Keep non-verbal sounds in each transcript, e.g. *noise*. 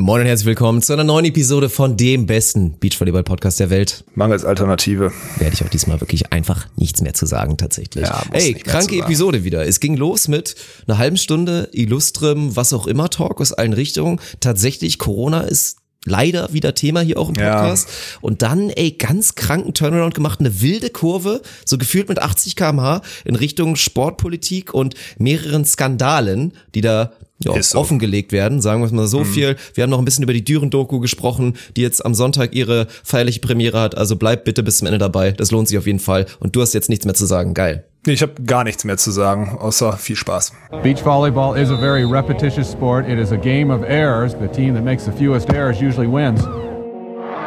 Moin und herzlich willkommen zu einer neuen Episode von dem besten Beachvolleyball-Podcast der Welt. Mangels Alternative. Werde ich auch diesmal wirklich einfach nichts mehr zu sagen, tatsächlich. Ja, Ey, kranke Episode wieder. Es ging los mit einer halben Stunde illustrem, was auch immer, Talk aus allen Richtungen. Tatsächlich, Corona ist leider wieder Thema hier auch im Podcast. Ja. Und dann, ey, ganz kranken Turnaround gemacht, eine wilde Kurve, so gefühlt mit 80 kmh in Richtung Sportpolitik und mehreren Skandalen, die da ja, so. offengelegt werden, sagen wir es mal so mhm. viel. Wir haben noch ein bisschen über die Düren-Doku gesprochen, die jetzt am Sonntag ihre feierliche Premiere hat. Also bleib bitte bis zum Ende dabei. Das lohnt sich auf jeden Fall. Und du hast jetzt nichts mehr zu sagen. Geil. Ich habe gar nichts mehr zu sagen, außer viel Spaß. Beach volleyball is a very repetitious sport. It is a game of errors. The team that makes the fewest errors usually wins.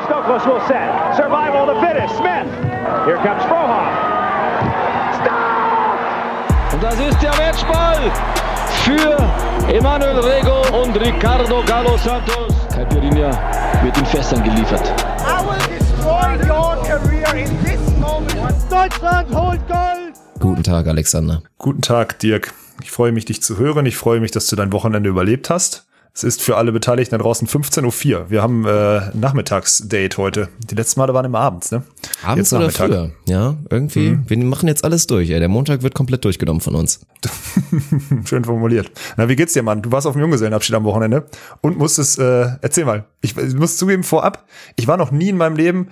Stokos will set. Survival to finish. Smith. Here comes Frohoff. Stop! Und das ist der Matchball für Emanuel Rego und Ricardo Galo Santos. Caipirinha wird in Fässern geliefert. I will destroy your career in this moment. Deutschland holt Gold! Guten Tag, Alexander. Guten Tag, Dirk. Ich freue mich, dich zu hören. Ich freue mich, dass du dein Wochenende überlebt hast. Es ist für alle Beteiligten da draußen 15.04 Uhr. Wir haben äh, Nachmittagsdate heute. Die letzten Male waren immer abends, ne? Abends oder früher, ja. Irgendwie, mhm. wir machen jetzt alles durch. Ey. Der Montag wird komplett durchgenommen von uns. *laughs* Schön formuliert. Na, wie geht's dir, Mann? Du warst auf dem Junggesellenabschied am Wochenende und musstest, äh, erzähl mal. Ich, ich muss zugeben, vorab, ich war noch nie in meinem Leben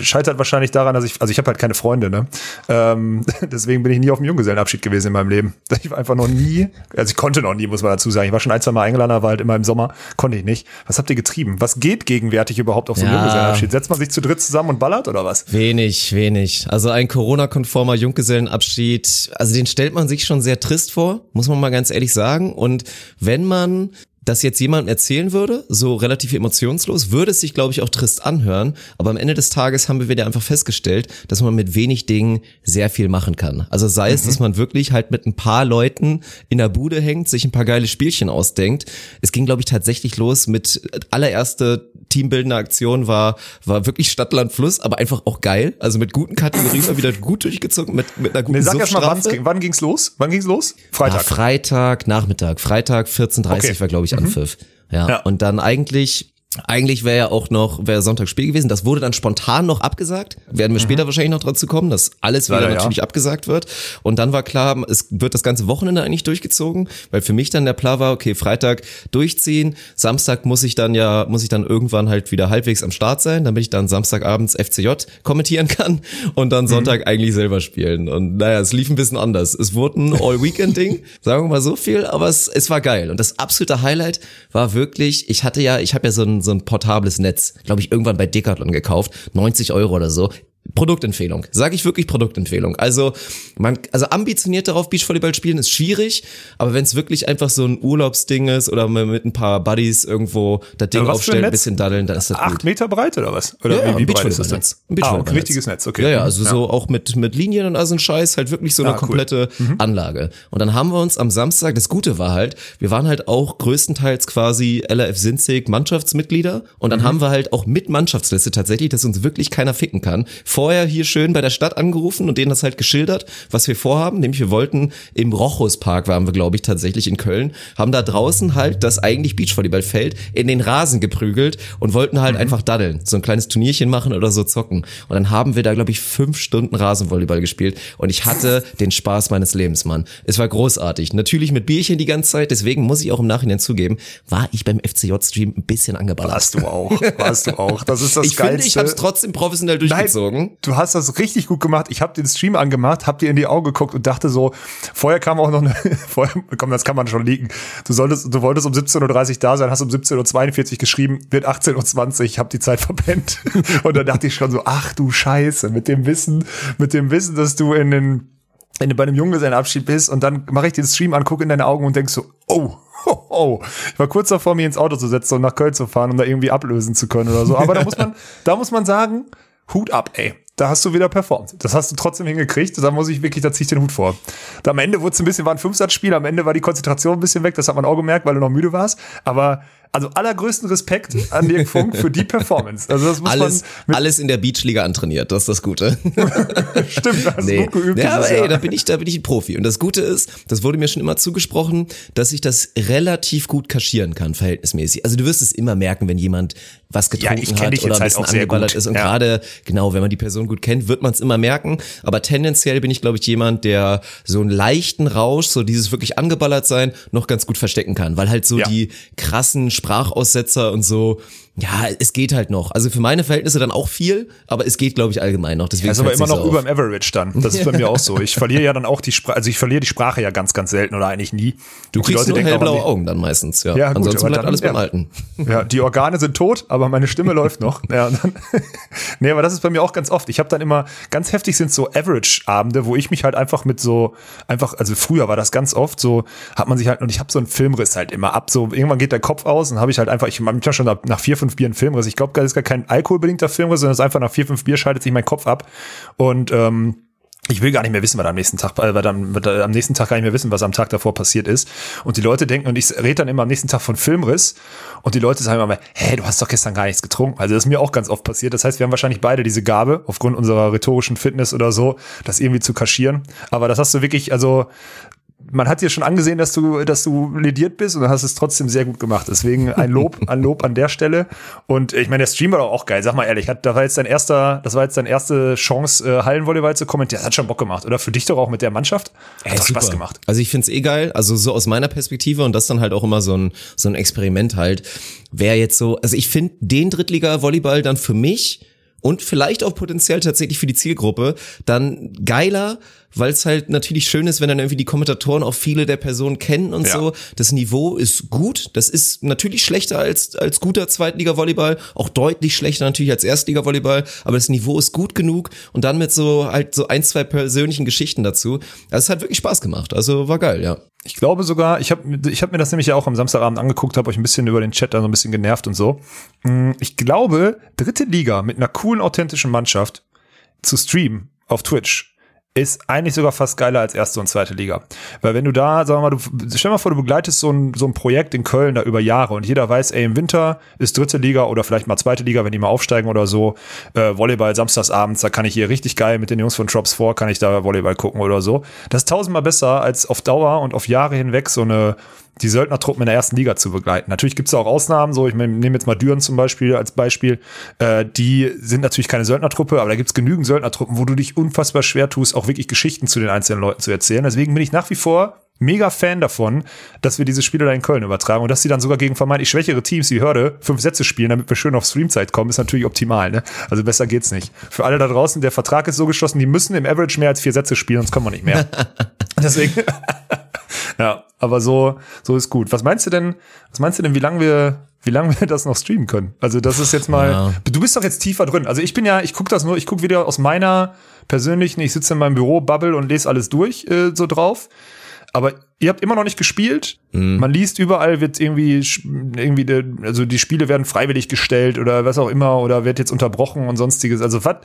scheitert wahrscheinlich daran, dass ich, also ich habe halt keine Freunde, ne? Ähm, *laughs* deswegen bin ich nie auf dem Junggesellenabschied gewesen in meinem Leben. *laughs* Ich war einfach noch nie, also ich konnte noch nie, muss man dazu sagen. Ich war schon ein, zwei Mal eingeladen, aber halt immer im Sommer, konnte ich nicht. Was habt ihr getrieben? Was geht gegenwärtig überhaupt auf so einem ja. Junggesellenabschied? Setzt man sich zu dritt zusammen und ballert oder was? Wenig, wenig. Also ein Corona-konformer Junggesellenabschied, also den stellt man sich schon sehr trist vor, muss man mal ganz ehrlich sagen. Und wenn man das jetzt jemandem erzählen würde, so relativ emotionslos, würde es sich, glaube ich, auch trist anhören. Aber am Ende des Tages haben wir wieder einfach festgestellt, dass man mit wenig Dingen sehr viel machen kann. Also sei mhm. es, dass man wirklich halt mit ein paar Leuten in der Bude hängt, sich ein paar geile Spielchen ausdenkt. Es ging, glaube ich, tatsächlich los mit allererste teambildende Aktion war, war wirklich Stadt, Land, Fluss, aber einfach auch geil. Also mit guten Kategorien mal wieder gut durchgezogen, mit, mit einer guten nee, sag erst mal, wann, wann ging's los? Wann ging's los? Freitag. Ja, Freitag, Nachmittag. Freitag 14.30 okay. war, glaube ich, mhm. Anpfiff. Ja. ja. Und dann eigentlich eigentlich wäre ja auch noch, wäre Sonntag Spiel gewesen. Das wurde dann spontan noch abgesagt. Werden wir mhm. später wahrscheinlich noch dazu kommen, dass alles wieder ja, natürlich ja. abgesagt wird. Und dann war klar, es wird das ganze Wochenende eigentlich durchgezogen, weil für mich dann der Plan war, okay, Freitag durchziehen, Samstag muss ich dann ja, muss ich dann irgendwann halt wieder halbwegs am Start sein, damit ich dann Samstagabends FCJ kommentieren kann und dann mhm. Sonntag mhm. eigentlich selber spielen. Und naja, es lief ein bisschen anders. Es wurde ein All-Weekend-Ding, *laughs* sagen wir mal so viel, aber es, es war geil. Und das absolute Highlight war wirklich, ich hatte ja, ich habe ja so ein so ein portables Netz, glaube ich, irgendwann bei Decathlon gekauft, 90 Euro oder so. Produktempfehlung. Sage ich wirklich Produktempfehlung. Also man, also ambitioniert darauf Beachvolleyball spielen ist schwierig, aber wenn es wirklich einfach so ein Urlaubsding ist oder man mit ein paar Buddies irgendwo das Ding aufstellen, ein bisschen daddeln, dann ist das Acht gut. Meter breit oder was? Oder ja, wie, wie breit ist das Netz? Ein ah, okay, richtiges Netz, okay. Ja, ja, also ja. so auch mit, mit Linien und all so ein Scheiß, halt wirklich so eine ah, komplette cool. mhm. Anlage. Und dann haben wir uns am Samstag, das Gute war halt, wir waren halt auch größtenteils quasi LRF Sinzig Mannschaftsmitglieder und dann mhm. haben wir halt auch mit Mannschaftsliste tatsächlich, dass uns wirklich keiner ficken kann, vorher hier schön bei der Stadt angerufen und denen das halt geschildert, was wir vorhaben. Nämlich wir wollten im Rochuspark waren wir, glaube ich, tatsächlich in Köln, haben da draußen halt das eigentlich Beachvolleyballfeld in den Rasen geprügelt und wollten halt mhm. einfach daddeln, so ein kleines Turnierchen machen oder so zocken. Und dann haben wir da, glaube ich, fünf Stunden Rasenvolleyball gespielt und ich hatte den Spaß meines Lebens, Mann. Es war großartig. Natürlich mit Bierchen die ganze Zeit, deswegen muss ich auch im Nachhinein zugeben, war ich beim FCJ-Stream ein bisschen angeballert. Warst du auch, warst du auch. Das ist das ich Geilste. Finde, ich habe es trotzdem professionell durchgezogen. Nein, du hast das richtig gut gemacht. Ich habe den Stream angemacht, hab dir in die Augen geguckt und dachte so, vorher kam auch noch eine, *laughs* vorher, komm, das kann man schon liegen. Du solltest, du wolltest um 17.30 Uhr da sein, hast um 17.42 Uhr geschrieben, wird 18.20 Uhr, ich habe die Zeit *laughs* verpennt. und dann dachte ich schon so, ach du Scheiße, mit dem Wissen, mit dem Wissen, dass du in den, wenn du bei einem Junggesellenabschied bist und dann mache ich den Stream an, gucke in deine Augen und denk so, oh, *laughs* oh, oh, ich war kurz davor, mich ins Auto zu setzen und nach Köln zu fahren, um da irgendwie ablösen zu können oder so. Aber da muss man, da muss man sagen, Hut ab, ey da hast du wieder performt. Das hast du trotzdem hingekriegt. Da muss ich wirklich, da ziehe ich den Hut vor. Da am Ende wurde es ein bisschen, war ein Fünfsatzspiel, am Ende war die Konzentration ein bisschen weg, das hat man auch gemerkt, weil du noch müde warst. Aber also allergrößten Respekt an Dirk Funk für die Performance. Also das muss alles, man alles in der Beachliga antrainiert, das ist das Gute. *laughs* Stimmt, das nee. ist gut geübt. Ja, aber ey, da bin ich, da bin ich ein Profi. Und das Gute ist, das wurde mir schon immer zugesprochen, dass ich das relativ gut kaschieren kann, verhältnismäßig. Also du wirst es immer merken, wenn jemand was getrunken ja, hat oder ein halt bisschen angeballert ist. Und ja. gerade, genau, wenn man die Person gut kennt, wird man es immer merken. Aber tendenziell bin ich, glaube ich, jemand, der so einen leichten Rausch, so dieses wirklich angeballert sein, noch ganz gut verstecken kann. Weil halt so ja. die krassen Sprachaussetzer und so, ja, es geht halt noch. Also für meine Verhältnisse dann auch viel, aber es geht, glaube ich, allgemein noch. Deswegen ist aber immer noch so über dem Average dann. Das ist bei mir auch so. Ich *laughs* verliere ja dann auch die Sprache, also ich verliere die Sprache ja ganz, ganz selten oder eigentlich nie. Du kriegst Leute nur hellblaue Augen dann meistens, ja. ja gut, Ansonsten bleibt dann, alles beim Alten. *laughs* Ja, die Organe sind tot, aber meine Stimme *laughs* läuft noch. Ja, dann, nee, aber das ist bei mir auch ganz oft. Ich habe dann immer, ganz heftig sind so Average-Abende, wo ich mich halt einfach mit so, einfach, also früher war das ganz oft so, hat man sich halt, und ich habe so einen Filmriss halt immer ab, so irgendwann geht der Kopf aus und habe ich halt einfach, ich habe schon nach vier, fünf Bieren Filmriss. Ich glaube, das ist gar kein alkoholbedingter Filmriss, sondern es ist einfach nach vier, fünf Bier schaltet sich mein Kopf ab. Und ähm, ich will gar nicht mehr wissen, was am nächsten Tag, äh, was am, was am nächsten Tag gar nicht mehr wissen, was am Tag davor passiert ist. Und die Leute denken, und ich rede dann immer am nächsten Tag von Filmriss, und die Leute sagen immer, hä, du hast doch gestern gar nichts getrunken. Also das ist mir auch ganz oft passiert. Das heißt, wir haben wahrscheinlich beide diese Gabe, aufgrund unserer rhetorischen Fitness oder so, das irgendwie zu kaschieren. Aber das hast du wirklich, also man hat dir schon angesehen, dass du, dass du lediert bist und du hast es trotzdem sehr gut gemacht. Deswegen ein Lob, *laughs* ein Lob an der Stelle. Und ich meine, der Stream war doch auch geil. Sag mal ehrlich, hat, da war jetzt dein erster, das war jetzt deine erste Chance, äh, Hallenvolleyball zu kommentieren. Das hat schon Bock gemacht. Oder für dich doch auch mit der Mannschaft? Hat Ey, doch Spaß gemacht. Also ich find's eh geil. Also so aus meiner Perspektive und das dann halt auch immer so ein, so ein Experiment halt. Wer jetzt so, also ich finde den Drittliga-Volleyball dann für mich und vielleicht auch potenziell tatsächlich für die Zielgruppe dann geiler, weil es halt natürlich schön ist, wenn dann irgendwie die Kommentatoren auch viele der Personen kennen und ja. so. Das Niveau ist gut. Das ist natürlich schlechter als, als guter Zweitliga-Volleyball, auch deutlich schlechter natürlich als Erstliga-Volleyball, aber das Niveau ist gut genug und dann mit so halt so ein, zwei persönlichen Geschichten dazu. Also es hat wirklich Spaß gemacht. Also war geil, ja. Ich glaube sogar, ich habe ich hab mir das nämlich ja auch am Samstagabend angeguckt, habe euch ein bisschen über den Chat da so ein bisschen genervt und so. Mm, ich glaube, dritte Liga mit einer coolen, authentischen Mannschaft zu streamen auf Twitch ist eigentlich sogar fast geiler als erste und zweite Liga. Weil wenn du da, sagen wir mal, du, stell mal vor, du begleitest so ein, so ein Projekt in Köln da über Jahre und jeder weiß, ey, im Winter ist dritte Liga oder vielleicht mal zweite Liga, wenn die mal aufsteigen oder so, äh, Volleyball samstagsabends, da kann ich hier richtig geil mit den Jungs von Drops 4, kann ich da Volleyball gucken oder so. Das ist tausendmal besser als auf Dauer und auf Jahre hinweg so eine die Söldnertruppen in der ersten Liga zu begleiten. Natürlich gibt es auch Ausnahmen, so ich nehme jetzt mal Düren zum Beispiel als Beispiel. Äh, die sind natürlich keine Söldnertruppe, aber da gibt es genügend Söldnertruppen, wo du dich unfassbar schwer tust, auch wirklich Geschichten zu den einzelnen Leuten zu erzählen. Deswegen bin ich nach wie vor mega Fan davon, dass wir diese Spiele da in Köln übertragen und dass sie dann sogar gegen vermeintlich schwächere Teams wie Hörde fünf Sätze spielen, damit wir schön auf Streamzeit kommen, ist natürlich optimal. Ne? Also besser geht's nicht. Für alle da draußen, der Vertrag ist so geschlossen, die müssen im Average mehr als vier Sätze spielen, sonst kommen wir nicht mehr. *laughs* Deswegen. *laughs* ja, aber so, so ist gut. Was meinst du denn, was meinst du denn, wie lange wir, wie lange wir *laughs* das noch streamen können? Also das ist jetzt mal, ja. du bist doch jetzt tiefer drin. Also ich bin ja, ich gucke das nur, ich gucke wieder aus meiner persönlichen, ich sitze in meinem Büro, Bubble und lese alles durch äh, so drauf. Aber ihr habt immer noch nicht gespielt. Mhm. Man liest überall, wird irgendwie, irgendwie, de, also die Spiele werden freiwillig gestellt oder was auch immer oder wird jetzt unterbrochen und sonstiges. Also was?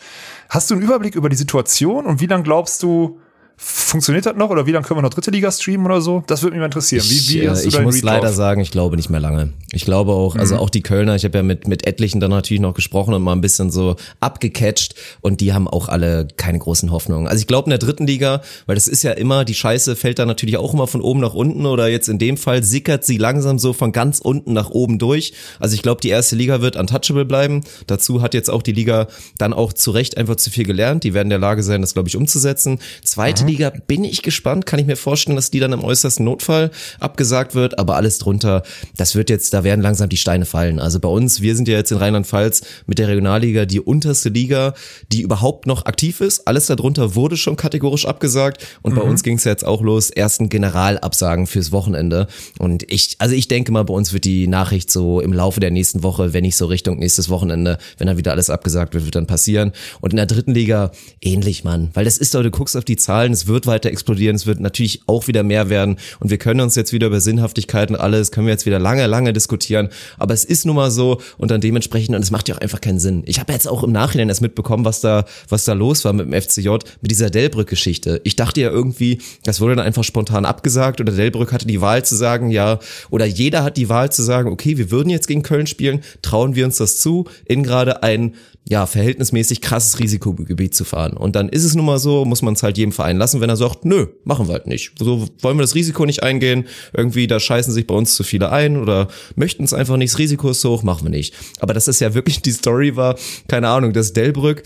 Hast du einen Überblick über die Situation und wie lange glaubst du, Funktioniert das noch oder wie lange können wir noch dritte Liga streamen oder so? Das würde mich mal interessieren. Wie, wie ich, ich muss leider drauf? sagen, ich glaube nicht mehr lange. Ich glaube auch, also mhm. auch die Kölner, ich habe ja mit, mit etlichen dann natürlich noch gesprochen und mal ein bisschen so abgecatcht und die haben auch alle keine großen Hoffnungen. Also ich glaube in der dritten Liga, weil das ist ja immer, die Scheiße fällt da natürlich auch immer von oben nach unten oder jetzt in dem Fall sickert sie langsam so von ganz unten nach oben durch. Also ich glaube, die erste Liga wird untouchable bleiben. Dazu hat jetzt auch die Liga dann auch zu Recht einfach zu viel gelernt. Die werden in der Lage sein, das glaube ich umzusetzen. Zweite mhm. Liga bin ich gespannt. Kann ich mir vorstellen, dass die dann im äußersten Notfall abgesagt wird. Aber alles drunter, das wird jetzt, da werden langsam die Steine fallen. Also bei uns, wir sind ja jetzt in Rheinland-Pfalz mit der Regionalliga die unterste Liga, die überhaupt noch aktiv ist. Alles darunter wurde schon kategorisch abgesagt. Und mhm. bei uns ging es jetzt auch los, ersten Generalabsagen fürs Wochenende. Und ich, also ich denke mal, bei uns wird die Nachricht so im Laufe der nächsten Woche, wenn nicht so Richtung nächstes Wochenende, wenn dann wieder alles abgesagt wird, wird dann passieren. Und in der dritten Liga ähnlich, Mann. Weil das ist doch, du guckst auf die Zahlen, es wird weiter explodieren, es wird natürlich auch wieder mehr werden und wir können uns jetzt wieder über Sinnhaftigkeit und alles, können wir jetzt wieder lange, lange diskutieren, aber es ist nun mal so und dann dementsprechend, und es macht ja auch einfach keinen Sinn. Ich habe jetzt auch im Nachhinein erst mitbekommen, was da, was da los war mit dem FCJ, mit dieser Delbrück-Geschichte. Ich dachte ja irgendwie, das wurde dann einfach spontan abgesagt oder Delbrück hatte die Wahl zu sagen, ja, oder jeder hat die Wahl zu sagen, okay, wir würden jetzt gegen Köln spielen, trauen wir uns das zu, in gerade ein ja, verhältnismäßig krasses Risikogebiet zu fahren. Und dann ist es nun mal so, muss man es halt jedem Verein lassen, wenn er sagt, nö, machen wir halt nicht. So wollen wir das Risiko nicht eingehen, irgendwie da scheißen sich bei uns zu viele ein oder möchten es einfach nicht, das Risiko ist so hoch, machen wir nicht. Aber dass das ja wirklich die Story war, keine Ahnung, dass Delbrück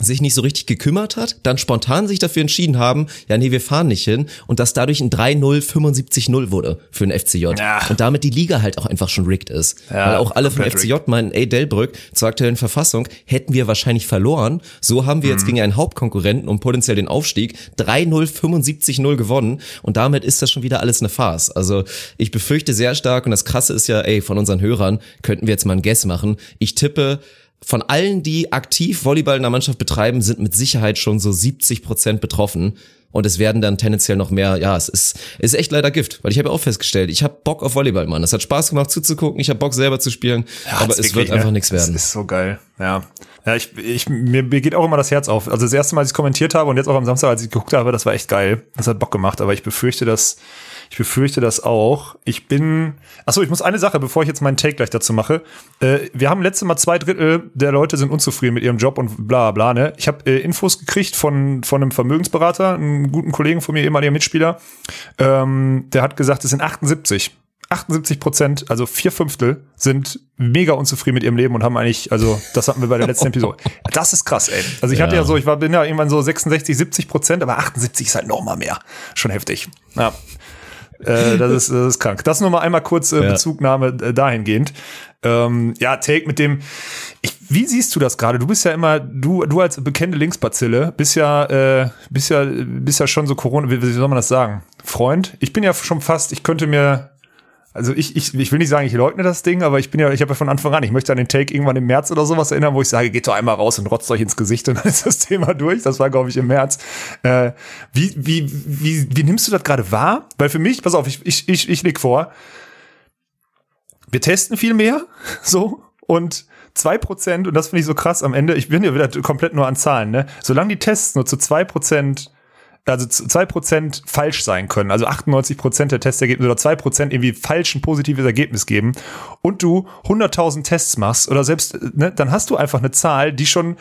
sich nicht so richtig gekümmert hat, dann spontan sich dafür entschieden haben, ja nee, wir fahren nicht hin und dass dadurch ein 3-0 75-0 wurde für den FCJ ja. und damit die Liga halt auch einfach schon rigged ist. Ja, Weil auch alle vom FCJ rigged. meinen, ey Delbrück, zur aktuellen Verfassung hätten wir wahrscheinlich verloren, so haben wir mhm. jetzt gegen einen Hauptkonkurrenten um potenziell den Aufstieg 3-0 75-0 gewonnen und damit ist das schon wieder alles eine Farce. Also ich befürchte sehr stark und das krasse ist ja, ey, von unseren Hörern könnten wir jetzt mal ein Guess machen. Ich tippe von allen, die aktiv Volleyball in der Mannschaft betreiben, sind mit Sicherheit schon so 70 Prozent betroffen. Und es werden dann tendenziell noch mehr, ja, es ist, ist echt leider Gift, weil ich habe auch festgestellt, ich habe Bock auf Volleyball, Mann. Es hat Spaß gemacht zuzugucken, ich habe Bock selber zu spielen, ja, aber es wirklich, wird einfach ne? nichts werden. Das ist so geil, ja. Ja, ich, ich, mir, mir geht auch immer das Herz auf. Also das erste Mal, als ich kommentiert habe und jetzt auch am Samstag, als ich geguckt habe, das war echt geil. Das hat Bock gemacht, aber ich befürchte, dass ich befürchte das auch. Ich bin. Achso, ich muss eine Sache, bevor ich jetzt meinen Take gleich dazu mache. Äh, wir haben letztes Mal zwei Drittel der Leute sind unzufrieden mit ihrem Job und bla bla, ne? Ich habe äh, Infos gekriegt von, von einem Vermögensberater, einem guten Kollegen von mir, ehemaliger Mitspieler. Ähm, der hat gesagt, es sind 78. 78 Prozent, also vier Fünftel, sind mega unzufrieden mit ihrem Leben und haben eigentlich, also das hatten wir bei der letzten *laughs* Episode. Das ist krass, ey. Also ich ja. hatte ja so, ich war bin ja irgendwann so 66, 70 Prozent, aber 78 ist halt noch mal mehr. Schon heftig. Ja. Äh, das, ist, das ist krank. Das nur mal einmal kurz äh, ja. Bezugnahme äh, dahingehend. Ähm, ja, Take mit dem. Ich, wie siehst du das gerade? Du bist ja immer, du, du als bekannte Linksbazille, bist ja, äh, bist ja, bist ja schon so Corona, wie, wie soll man das sagen? Freund? Ich bin ja schon fast, ich könnte mir also ich, ich, ich will nicht sagen, ich leugne das Ding, aber ich bin ja, ich habe ja von Anfang an, ich möchte an den Take irgendwann im März oder sowas erinnern, wo ich sage, geht doch einmal raus und rotzt euch ins Gesicht und dann ist das Thema durch. Das war, glaube ich, im März. Äh, wie, wie, wie, wie nimmst du das gerade wahr? Weil für mich, pass auf, ich, ich, ich, ich leg vor, wir testen viel mehr, *laughs* so, und zwei Prozent, und das finde ich so krass am Ende, ich bin ja wieder komplett nur an Zahlen, ne? Solange die Tests nur zu zwei Prozent also zwei Prozent falsch sein können, also 98 Prozent der Testergebnisse oder zwei Prozent irgendwie falsch ein positives Ergebnis geben. Und du 100.000 Tests machst oder selbst, ne, dann hast du einfach eine Zahl, die schon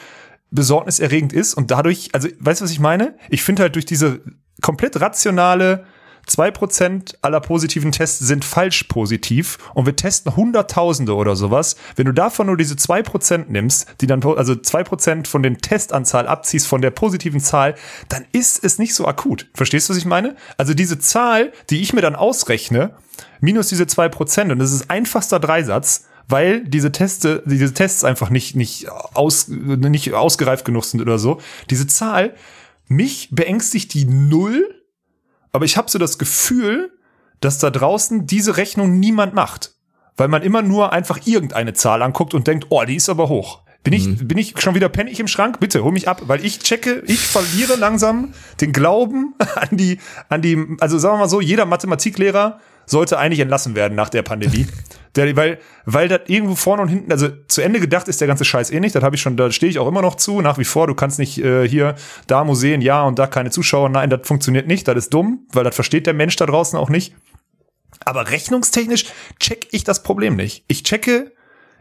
besorgniserregend ist. Und dadurch, also weißt du, was ich meine? Ich finde halt durch diese komplett rationale zwei Prozent aller positiven Tests sind falsch positiv und wir testen Hunderttausende oder sowas. Wenn du davon nur diese zwei Prozent nimmst, die dann, also zwei Prozent von den Testanzahl abziehst von der positiven Zahl, dann ist es nicht so akut. Verstehst du, was ich meine? Also diese Zahl, die ich mir dann ausrechne, minus diese zwei Prozent und das ist einfachster Dreisatz, weil diese Teste, diese Tests einfach nicht, nicht, aus, nicht ausgereift genug sind oder so. Diese Zahl, mich beängstigt die null aber ich habe so das Gefühl, dass da draußen diese Rechnung niemand macht. Weil man immer nur einfach irgendeine Zahl anguckt und denkt, oh, die ist aber hoch. Bin ich, mhm. bin ich schon wieder pennig im Schrank? Bitte, hol mich ab, weil ich checke, ich verliere langsam den Glauben *laughs* an die, an die, also sagen wir mal so, jeder Mathematiklehrer sollte eigentlich entlassen werden nach der Pandemie. *laughs* Der, weil, weil das irgendwo vorne und hinten, also zu Ende gedacht ist der ganze Scheiß eh nicht. Das habe ich schon, da stehe ich auch immer noch zu, nach wie vor. Du kannst nicht äh, hier, da Museen, ja und da keine Zuschauer. Nein, das funktioniert nicht. Das ist dumm, weil das versteht der Mensch da draußen auch nicht. Aber rechnungstechnisch check ich das Problem nicht. Ich checke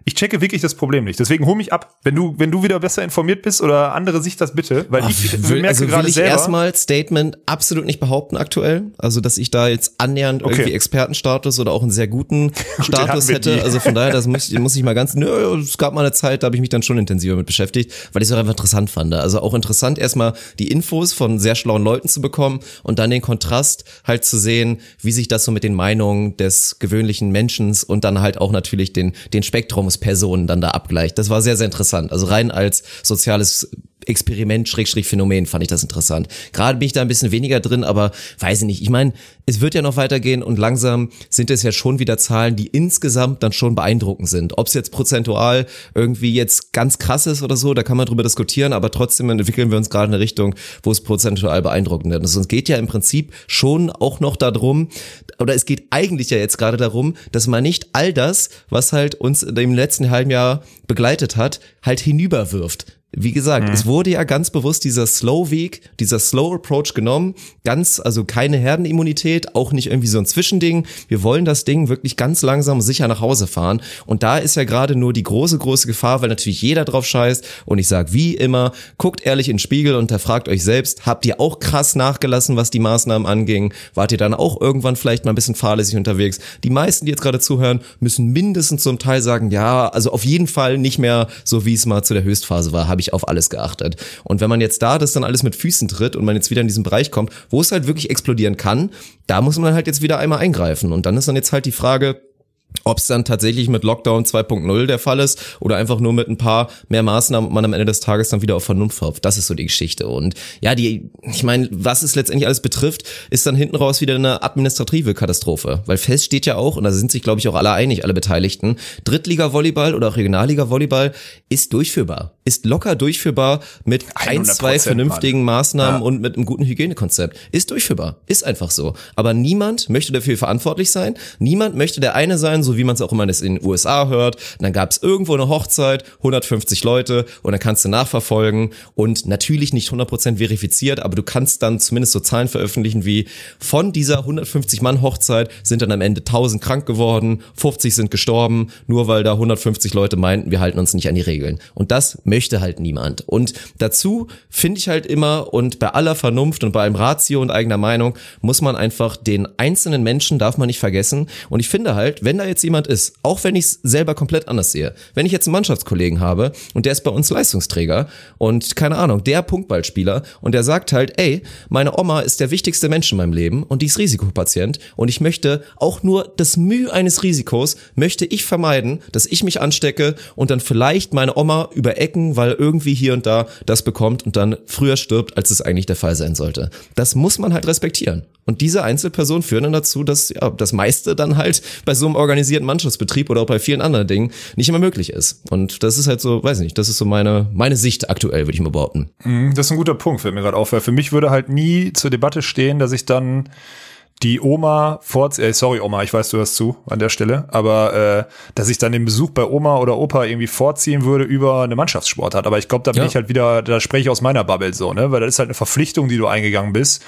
ich checke wirklich das Problem nicht. Deswegen hol mich ab, wenn du, wenn du wieder besser informiert bist oder andere sich das bitte, weil Ach, ich will, merke also gerade will ich selber. erstmal Statement absolut nicht behaupten aktuell. Also, dass ich da jetzt annähernd okay. irgendwie Expertenstatus oder auch einen sehr guten *laughs* Status hätte. Also von daher, das muss, muss ich mal ganz, nö, es gab mal eine Zeit, da habe ich mich dann schon intensiver mit beschäftigt, weil ich es auch einfach interessant fand. Also auch interessant, erstmal die Infos von sehr schlauen Leuten zu bekommen und dann den Kontrast halt zu sehen, wie sich das so mit den Meinungen des gewöhnlichen Menschen und dann halt auch natürlich den, den Spektrum Personen dann da abgleicht. Das war sehr, sehr interessant. Also rein als soziales Experiment, Schrägstrich Phänomen, fand ich das interessant. Gerade bin ich da ein bisschen weniger drin, aber weiß ich nicht. Ich meine, es wird ja noch weitergehen und langsam sind es ja schon wieder Zahlen, die insgesamt dann schon beeindruckend sind. Ob es jetzt prozentual irgendwie jetzt ganz krass ist oder so, da kann man drüber diskutieren, aber trotzdem entwickeln wir uns gerade in eine Richtung, wo es prozentual beeindruckend ist. Und es geht ja im Prinzip schon auch noch darum, oder es geht eigentlich ja jetzt gerade darum, dass man nicht all das, was halt uns im letzten halben Jahr begleitet hat, halt hinüberwirft. Wie gesagt, mhm. es wurde ja ganz bewusst dieser Slow Weg, dieser Slow Approach genommen. Ganz, also keine Herdenimmunität, auch nicht irgendwie so ein Zwischending. Wir wollen das Ding wirklich ganz langsam sicher nach Hause fahren. Und da ist ja gerade nur die große, große Gefahr, weil natürlich jeder drauf scheißt. Und ich sage wie immer, guckt ehrlich in den Spiegel und fragt euch selbst, habt ihr auch krass nachgelassen, was die Maßnahmen anging? Wart ihr dann auch irgendwann vielleicht mal ein bisschen fahrlässig unterwegs? Die meisten, die jetzt gerade zuhören, müssen mindestens zum Teil sagen, ja, also auf jeden Fall nicht mehr so, wie es mal zu der Höchstphase war, habe ich auf alles geachtet. Und wenn man jetzt da das dann alles mit Füßen tritt und man jetzt wieder in diesen Bereich kommt, wo es halt wirklich explodieren kann, da muss man halt jetzt wieder einmal eingreifen. Und dann ist dann jetzt halt die Frage, ob es dann tatsächlich mit Lockdown 2.0 der Fall ist oder einfach nur mit ein paar mehr Maßnahmen und man am Ende des Tages dann wieder auf Vernunft hofft. Das ist so die Geschichte. Und ja, die, ich meine, was es letztendlich alles betrifft, ist dann hinten raus wieder eine administrative Katastrophe. Weil fest steht ja auch, und da sind sich, glaube ich, auch alle einig, alle Beteiligten, Drittliga-Volleyball oder auch Regionalliga-Volleyball ist durchführbar. Ist locker durchführbar mit ein, zwei vernünftigen Mann. Maßnahmen ja. und mit einem guten Hygienekonzept. Ist durchführbar. Ist einfach so. Aber niemand möchte dafür verantwortlich sein. Niemand möchte der eine sein, so wie man es auch immer in den USA hört. Und dann gab es irgendwo eine Hochzeit, 150 Leute und dann kannst du nachverfolgen und natürlich nicht 100% verifiziert, aber du kannst dann zumindest so Zahlen veröffentlichen wie von dieser 150 Mann Hochzeit sind dann am Ende 1000 krank geworden, 50 sind gestorben, nur weil da 150 Leute meinten, wir halten uns nicht an die Regeln. Und das möchte halt niemand. Und dazu finde ich halt immer und bei aller Vernunft und bei allem Ratio und eigener Meinung muss man einfach den einzelnen Menschen darf man nicht vergessen. Und ich finde halt, wenn da jetzt jemand ist, auch wenn ich es selber komplett anders sehe, wenn ich jetzt einen Mannschaftskollegen habe und der ist bei uns Leistungsträger und keine Ahnung, der Punktballspieler und der sagt halt, ey, meine Oma ist der wichtigste Mensch in meinem Leben und die ist Risikopatient und ich möchte auch nur das Mühe eines Risikos möchte ich vermeiden, dass ich mich anstecke und dann vielleicht meine Oma über Ecken, weil irgendwie hier und da das bekommt und dann früher stirbt, als es eigentlich der Fall sein sollte. Das muss man halt respektieren. Und diese Einzelpersonen führen dann dazu, dass ja, das meiste dann halt bei so einem organisierten Mannschaftsbetrieb oder auch bei vielen anderen Dingen nicht immer möglich ist. Und das ist halt so, weiß nicht, das ist so meine, meine Sicht aktuell, würde ich mal behaupten. Mhm, das ist ein guter Punkt, fällt mir gerade auf, weil für mich würde halt nie zur Debatte stehen, dass ich dann die Oma vor, äh, sorry Oma, ich weiß, du hörst zu an der Stelle, aber äh, dass ich dann den Besuch bei Oma oder Opa irgendwie vorziehen würde über eine Mannschaftssportart. Aber ich glaube, da bin ja. ich halt wieder, da spreche ich aus meiner Bubble so, ne? Weil das ist halt eine Verpflichtung, die du eingegangen bist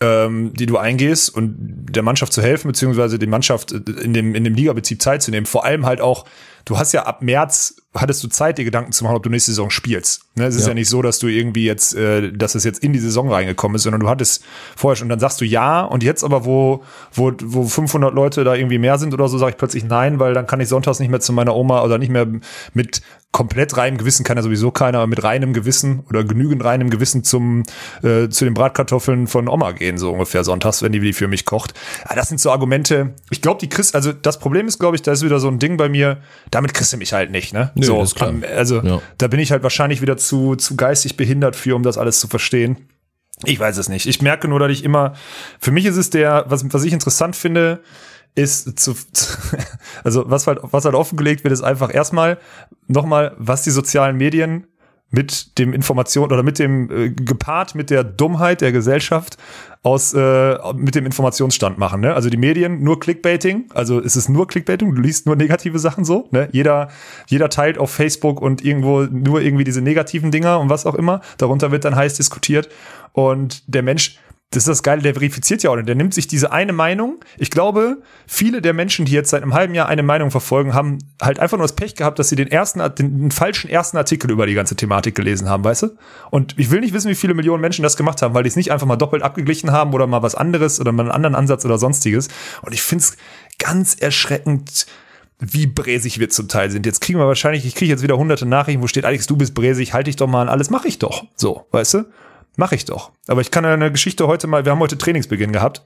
ähm, die du eingehst und der Mannschaft zu helfen, beziehungsweise die Mannschaft in dem, in dem Ligabetrieb Zeit zu nehmen. Vor allem halt auch, du hast ja ab März hattest du Zeit, dir Gedanken zu machen, ob du nächste Saison spielst. Ne, es ist ja. ja nicht so, dass du irgendwie jetzt, äh, dass es jetzt in die Saison reingekommen ist, sondern du hattest vorher schon, und dann sagst du ja, und jetzt aber, wo, wo, wo 500 Leute da irgendwie mehr sind oder so, sage ich plötzlich nein, weil dann kann ich sonntags nicht mehr zu meiner Oma oder nicht mehr mit komplett reinem Gewissen, kann ja sowieso keiner, aber mit reinem Gewissen oder genügend reinem Gewissen zum, äh, zu den Bratkartoffeln von Oma gehen, so ungefähr sonntags, wenn die die für mich kocht. Aber das sind so Argumente, ich glaube, die Chris, also das Problem ist, glaube ich, da ist wieder so ein Ding bei mir, damit kriegst du mich halt nicht, ne? Nee, so, ist klar. also ja. da bin ich halt wahrscheinlich wieder zu, zu geistig behindert für, um das alles zu verstehen. Ich weiß es nicht. Ich merke nur, dass ich immer, für mich ist es der, was, was ich interessant finde, ist zu, *laughs* also was halt, was halt offengelegt wird, ist einfach erstmal nochmal, was die sozialen Medien mit dem Information oder mit dem äh, gepaart mit der Dummheit der Gesellschaft aus äh, mit dem Informationsstand machen. Ne? Also die Medien nur Clickbaiting, also es ist nur Clickbaiting, du liest nur negative Sachen so. Ne? Jeder jeder teilt auf Facebook und irgendwo nur irgendwie diese negativen Dinger und was auch immer. Darunter wird dann heiß diskutiert und der Mensch das ist das Geile, der verifiziert ja auch nicht. Der nimmt sich diese eine Meinung. Ich glaube, viele der Menschen, die jetzt seit einem halben Jahr eine Meinung verfolgen, haben halt einfach nur das Pech gehabt, dass sie den ersten, den, den falschen ersten Artikel über die ganze Thematik gelesen haben, weißt du? Und ich will nicht wissen, wie viele Millionen Menschen das gemacht haben, weil die es nicht einfach mal doppelt abgeglichen haben oder mal was anderes oder mal einen anderen Ansatz oder sonstiges. Und ich finde es ganz erschreckend, wie bräsig wir zum Teil sind. Jetzt kriegen wir wahrscheinlich, ich kriege jetzt wieder hunderte Nachrichten, wo steht, Alex, du bist bräsig, halte dich doch mal an alles, mache ich doch. So, weißt du? Mache ich doch. Aber ich kann eine Geschichte heute mal, wir haben heute Trainingsbeginn gehabt.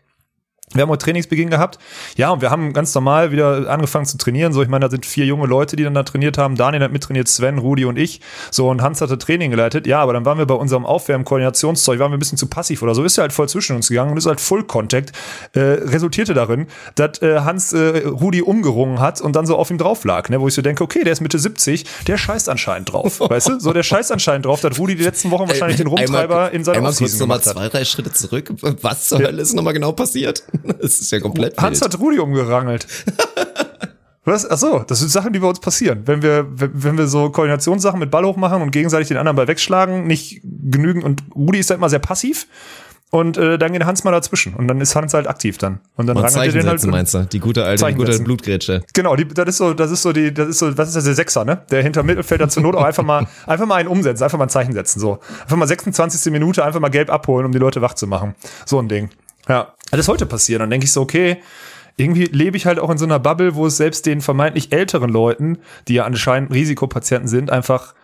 Wir haben heute Trainingsbeginn gehabt. Ja, und wir haben ganz normal wieder angefangen zu trainieren. So, ich meine, da sind vier junge Leute, die dann da trainiert haben. Daniel hat mittrainiert, Sven, Rudi und ich. So, und Hans hatte Training geleitet. Ja, aber dann waren wir bei unserem Aufwärmen-Koordinationszeug, waren wir ein bisschen zu passiv oder so. Ist ja halt voll zwischen uns gegangen und ist halt Full Contact. Äh, resultierte darin, dass äh, Hans äh, Rudi umgerungen hat und dann so auf ihm drauf lag, ne? Wo ich so denke, okay, der ist Mitte 70, der scheißt anscheinend drauf. *laughs* weißt du? So, der scheißt anscheinend drauf, dass Rudi die letzten Wochen wahrscheinlich den Rumtreiber einmal, in seiner Einmal kurz nochmal zwei, drei Schritte zurück. Was zur Hölle ist nochmal genau passiert? *laughs* Das ist ja komplett Hans wild. hat Rudi umgerangelt. *laughs* Was? Ach so, das sind Sachen, die bei uns passieren. Wenn wir, wenn wir so Koordinationssachen mit Ball hochmachen und gegenseitig den anderen Ball wegschlagen, nicht genügen und Rudi ist halt immer sehr passiv. Und äh, dann geht Hans mal dazwischen und dann ist Hans halt aktiv dann. Und dann und rangelt er den halt. meinst du? Die gute alte, die gute Blutgrätsche. Genau, die, das ist so, das ist so die, das ist so, was ist das, der Sechser, ne? Der hinter Mittelfelder zur Not auch einfach mal, *laughs* einfach mal einen umsetzen, einfach mal ein Zeichen setzen, so. Einfach mal 26. Minute einfach mal gelb abholen, um die Leute wach zu machen. So ein Ding. Ja, das ist heute passiert. Dann denke ich so, okay, irgendwie lebe ich halt auch in so einer Bubble, wo es selbst den vermeintlich älteren Leuten, die ja anscheinend Risikopatienten sind, einfach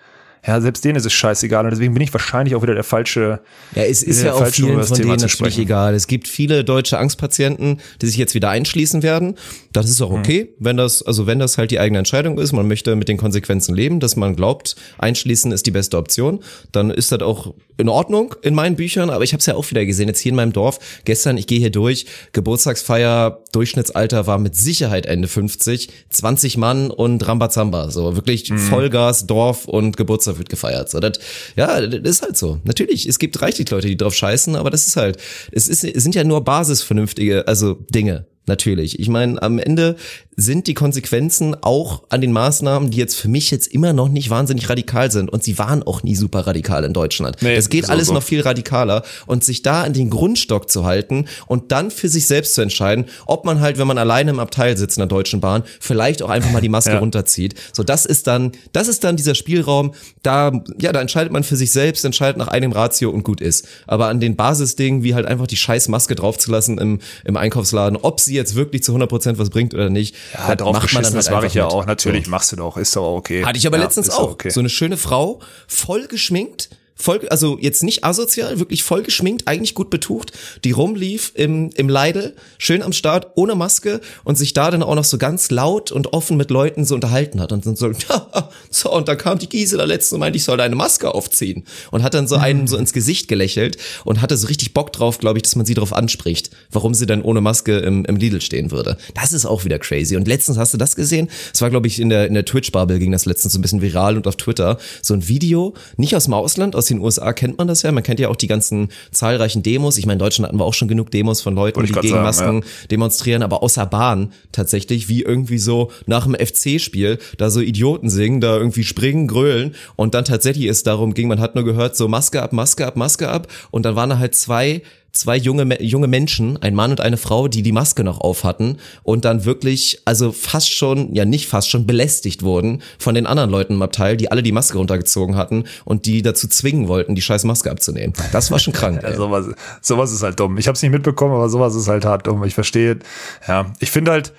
ja, selbst denen ist es scheißegal und deswegen bin ich wahrscheinlich auch wieder der falsche. Ja, es ist ja auch vielen von denen natürlich egal. Es gibt viele deutsche Angstpatienten, die sich jetzt wieder einschließen werden. Das ist auch mhm. okay, mhm. wenn das, also wenn das halt die eigene Entscheidung ist, man möchte mit den Konsequenzen leben, dass man glaubt, einschließen ist die beste Option, dann ist das auch in Ordnung in meinen Büchern, aber ich habe es ja auch wieder gesehen, jetzt hier in meinem Dorf, gestern, ich gehe hier durch, Geburtstagsfeier, Durchschnittsalter war mit Sicherheit Ende 50, 20 Mann und Rambazamba, so wirklich mhm. Vollgas, Dorf und Geburtstag wird gefeiert. So, das, ja, das ist halt so. Natürlich, es gibt reichlich Leute, die drauf scheißen, aber das ist halt, es, ist, es sind ja nur basisvernünftige, also Dinge. Natürlich. Ich meine, am Ende sind die Konsequenzen auch an den Maßnahmen, die jetzt für mich jetzt immer noch nicht wahnsinnig radikal sind. Und sie waren auch nie super radikal in Deutschland. Nee, es geht alles so. noch viel radikaler. Und sich da an den Grundstock zu halten und dann für sich selbst zu entscheiden, ob man halt, wenn man alleine im Abteil sitzt in der Deutschen Bahn, vielleicht auch einfach mal die Maske ja. runterzieht. So, das ist dann, das ist dann dieser Spielraum, da, ja, da entscheidet man für sich selbst, entscheidet nach einem Ratio und gut ist. Aber an den Basisdingen, wie halt einfach die scheiß Maske draufzulassen im, im Einkaufsladen, ob sie jetzt wirklich zu 100 Prozent was bringt oder nicht, ja, drauf macht man dann halt das mache ich ja auch. Natürlich so. machst du doch, ist doch okay. Hatte ich aber ja, letztens auch. Okay. So eine schöne Frau, voll geschminkt, voll, also jetzt nicht asozial, wirklich voll geschminkt, eigentlich gut betucht, die rumlief im, im Leidel, schön am Start, ohne Maske und sich da dann auch noch so ganz laut und offen mit Leuten so unterhalten hat und dann so, *laughs* so, und dann kam die Gisela letztens und meinte, ich soll deine Maske aufziehen und hat dann so einen so ins Gesicht gelächelt und hatte so richtig Bock drauf, glaube ich, dass man sie darauf anspricht, warum sie dann ohne Maske im, im Lidl stehen würde. Das ist auch wieder crazy. Und letztens hast du das gesehen? Es war, glaube ich, in der, in der Twitch-Bubble ging das letztens so ein bisschen viral und auf Twitter. So ein Video, nicht aus dem Ausland, aus den USA kennt man das ja. Man kennt ja auch die ganzen zahlreichen Demos. Ich meine, in Deutschland hatten wir auch schon genug Demos von Leuten, die gegen sagen, Masken ja. demonstrieren, aber außer Bahn tatsächlich, wie irgendwie so nach dem FC-Spiel, da so Idioten singen, da irgendwie springen, grölen und dann tatsächlich es darum ging, man hat nur gehört, so Maske ab, Maske ab, Maske ab und dann waren da halt zwei zwei junge, junge Menschen, ein Mann und eine Frau, die die Maske noch auf hatten und dann wirklich, also fast schon, ja nicht fast schon belästigt wurden von den anderen Leuten im Abteil, die alle die Maske runtergezogen hatten und die dazu zwingen wollten, die scheiß Maske abzunehmen. Das war schon krank. *laughs* ja, sowas, sowas ist halt dumm. Ich habe es nicht mitbekommen, aber sowas ist halt hart dumm. Ich verstehe. Ja, ich finde halt,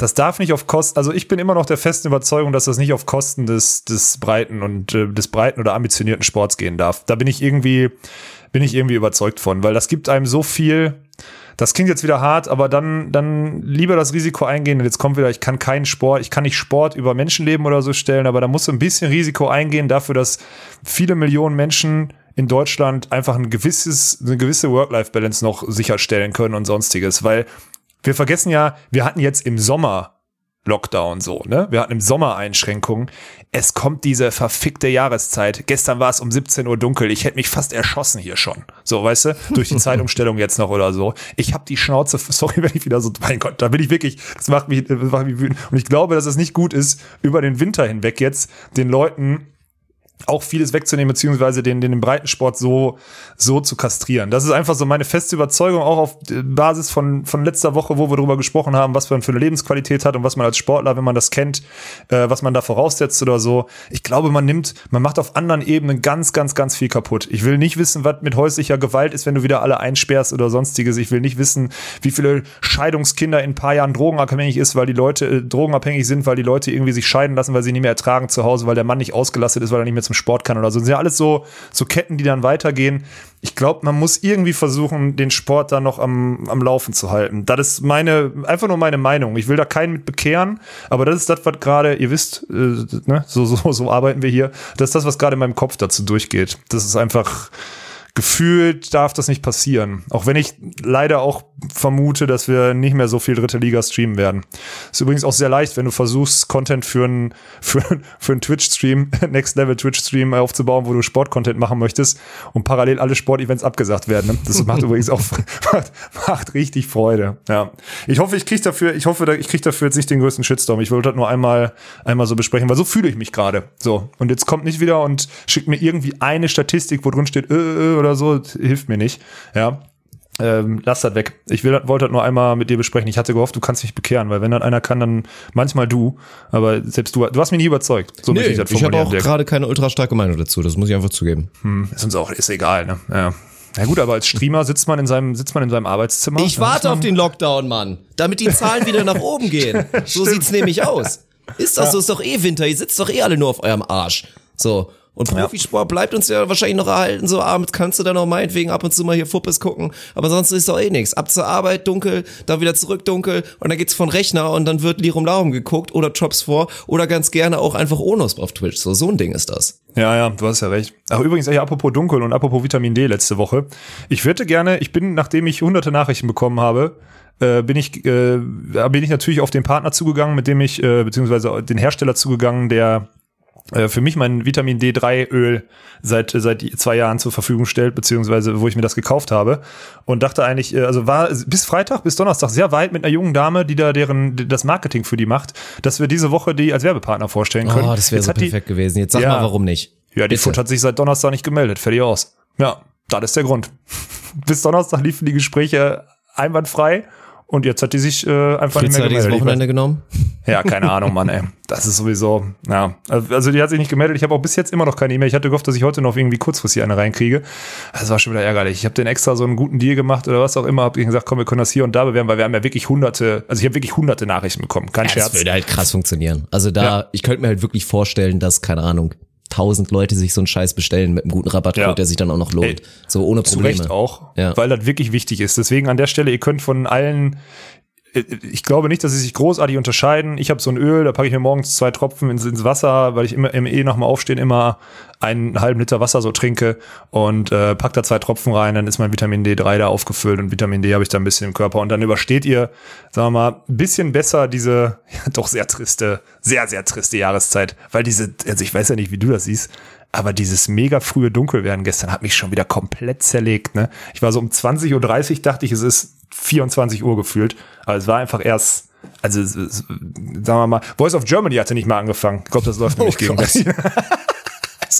das darf nicht auf Kosten, also ich bin immer noch der festen Überzeugung, dass das nicht auf Kosten des, des breiten und äh, des breiten oder ambitionierten Sports gehen darf. Da bin ich irgendwie, bin ich irgendwie überzeugt von, weil das gibt einem so viel. Das klingt jetzt wieder hart, aber dann, dann lieber das Risiko eingehen. Und jetzt kommt wieder, ich kann keinen Sport, ich kann nicht Sport über Menschenleben oder so stellen, aber da muss ein bisschen Risiko eingehen dafür, dass viele Millionen Menschen in Deutschland einfach ein gewisses, eine gewisse Work-Life-Balance noch sicherstellen können und sonstiges, weil wir vergessen ja, wir hatten jetzt im Sommer Lockdown so, ne? Wir hatten im Sommer Einschränkungen. Es kommt diese verfickte Jahreszeit. Gestern war es um 17 Uhr dunkel. Ich hätte mich fast erschossen hier schon. So, weißt du? Durch die *laughs* Zeitumstellung jetzt noch oder so. Ich habe die Schnauze, *laughs* sorry, wenn ich wieder so, mein Gott, da bin ich wirklich, das macht mich, das macht mich wütend. Und ich glaube, dass es nicht gut ist, über den Winter hinweg jetzt den Leuten auch vieles wegzunehmen, beziehungsweise den, den, den Breitensport so, so zu kastrieren. Das ist einfach so meine feste Überzeugung, auch auf Basis von, von letzter Woche, wo wir darüber gesprochen haben, was man für eine Lebensqualität hat und was man als Sportler, wenn man das kennt, äh, was man da voraussetzt oder so. Ich glaube, man nimmt, man macht auf anderen Ebenen ganz, ganz, ganz viel kaputt. Ich will nicht wissen, was mit häuslicher Gewalt ist, wenn du wieder alle einsperrst oder sonstiges. Ich will nicht wissen, wie viele Scheidungskinder in ein paar Jahren drogenabhängig ist, weil die Leute äh, drogenabhängig sind, weil die Leute irgendwie sich scheiden lassen, weil sie nicht mehr ertragen zu Hause, weil der Mann nicht ausgelastet ist, weil er nicht mehr dem Sport kann oder so. Das sind ja alles so, so Ketten, die dann weitergehen. Ich glaube, man muss irgendwie versuchen, den Sport da noch am, am Laufen zu halten. Das ist meine, einfach nur meine Meinung. Ich will da keinen mit bekehren, aber das ist das, was gerade, ihr wisst, äh, ne, so, so, so arbeiten wir hier. Das ist das, was gerade in meinem Kopf dazu durchgeht. Das ist einfach, gefühlt darf das nicht passieren. Auch wenn ich leider auch vermute, dass wir nicht mehr so viel dritte Liga streamen werden. Ist übrigens auch sehr leicht, wenn du versuchst, Content für einen *laughs* für, für einen Twitch-Stream, *laughs* Next Level Twitch-Stream aufzubauen, wo du Sport-Content machen möchtest und parallel alle Sport-Events abgesagt werden. Ne? Das macht *laughs* übrigens auch macht, macht richtig Freude. Ja. Ich hoffe, ich krieg dafür, ich hoffe, ich krieg dafür jetzt nicht den größten Shitstorm. Ich wollte das nur einmal einmal so besprechen, weil so fühle ich mich gerade. So und jetzt kommt nicht wieder und schickt mir irgendwie eine Statistik, wo drin steht, äh, äh, oder so, hilft mir nicht. Ja. Ähm, lass das weg. Ich will, wollte das nur einmal mit dir besprechen. Ich hatte gehofft, du kannst mich bekehren, weil wenn dann einer kann, dann manchmal du. Aber selbst du, du hast mich nie überzeugt. So nee, ich, ich habe auch gerade keine ultra starke Meinung dazu. Das muss ich einfach zugeben. Hm, ist uns auch ist egal. Ne? Ja. Na gut, aber als Streamer sitzt man in seinem, sitzt man in seinem Arbeitszimmer. Ich warte auf den Lockdown, Mann. Damit die Zahlen wieder nach oben *laughs* gehen. So sieht's nämlich aus. Ist das ja. so? Ist doch eh Winter. Ihr sitzt doch eh alle nur auf eurem Arsch. So. Und Profisport bleibt uns ja wahrscheinlich noch erhalten. So abends kannst du dann auch meinetwegen ab und zu mal hier Fuppes gucken. Aber sonst ist doch eh nichts. Ab zur Arbeit, dunkel, dann wieder zurück, dunkel. Und dann geht's von Rechner und dann wird Lirum Larum geguckt oder Chops vor. Oder ganz gerne auch einfach Onos auf Twitch. So, so ein Ding ist das. Ja, ja, du hast ja recht. Ach, übrigens, ey, apropos dunkel und apropos Vitamin D letzte Woche. Ich würde gerne, ich bin, nachdem ich hunderte Nachrichten bekommen habe, äh, bin ich äh, bin ich natürlich auf den Partner zugegangen, mit dem ich äh, beziehungsweise den Hersteller zugegangen, der für mich mein Vitamin D3 Öl seit seit zwei Jahren zur Verfügung stellt, beziehungsweise wo ich mir das gekauft habe und dachte eigentlich, äh, also war bis Freitag, bis Donnerstag sehr weit mit einer jungen Dame, die da deren das Marketing für die macht, dass wir diese Woche die als Werbepartner vorstellen können. Oh, das wäre so perfekt die, gewesen. Jetzt sag ja, mal, warum nicht? Ja, die Foot hat sich seit Donnerstag nicht gemeldet. Fertig aus. Ja, das ist der Grund. *laughs* bis Donnerstag liefen die Gespräche einwandfrei und jetzt hat die sich äh, einfach nicht mehr gemeldet. Wochenende genommen? *laughs* Ja, keine Ahnung, Mann, ey. Das ist sowieso, ja. Also die hat sich nicht gemeldet. Ich habe auch bis jetzt immer noch keine E-Mail. Ich hatte gehofft, dass ich heute noch irgendwie kurzfristig eine reinkriege. Das war schon wieder ärgerlich. Ich habe den extra so einen guten Deal gemacht oder was auch immer. Habe gesagt, komm, wir können das hier und da bewerben, weil wir haben ja wirklich hunderte, also ich habe wirklich hunderte Nachrichten bekommen. Kein ja, Scherz. Das würde halt krass funktionieren. Also da, ja. ich könnte mir halt wirklich vorstellen, dass, keine Ahnung, tausend Leute sich so einen Scheiß bestellen mit einem guten Rabattcode, ja. der sich dann auch noch lohnt. Ey, so ohne Probleme. Zu Recht auch, ja. weil das wirklich wichtig ist. Deswegen an der Stelle, ihr könnt von allen ich glaube nicht, dass sie sich großartig unterscheiden. Ich habe so ein Öl, da packe ich mir morgens zwei Tropfen ins, ins Wasser, weil ich immer im eh nach dem Aufstehen immer einen halben Liter Wasser so trinke und äh, pack da zwei Tropfen rein, dann ist mein Vitamin D3 da aufgefüllt und Vitamin D habe ich da ein bisschen im Körper und dann übersteht ihr, sagen wir mal, ein bisschen besser diese *laughs* ja, doch sehr triste, sehr, sehr triste Jahreszeit, weil diese, also ich weiß ja nicht, wie du das siehst, aber dieses mega frühe Dunkelwerden gestern hat mich schon wieder komplett zerlegt. Ne? Ich war so um 20.30 Uhr, dachte ich, es ist 24 Uhr gefühlt. Aber es war einfach erst, also sagen wir mal, Voice of Germany hatte nicht mal angefangen. Ich glaube, das läuft nämlich oh gegen das. *laughs*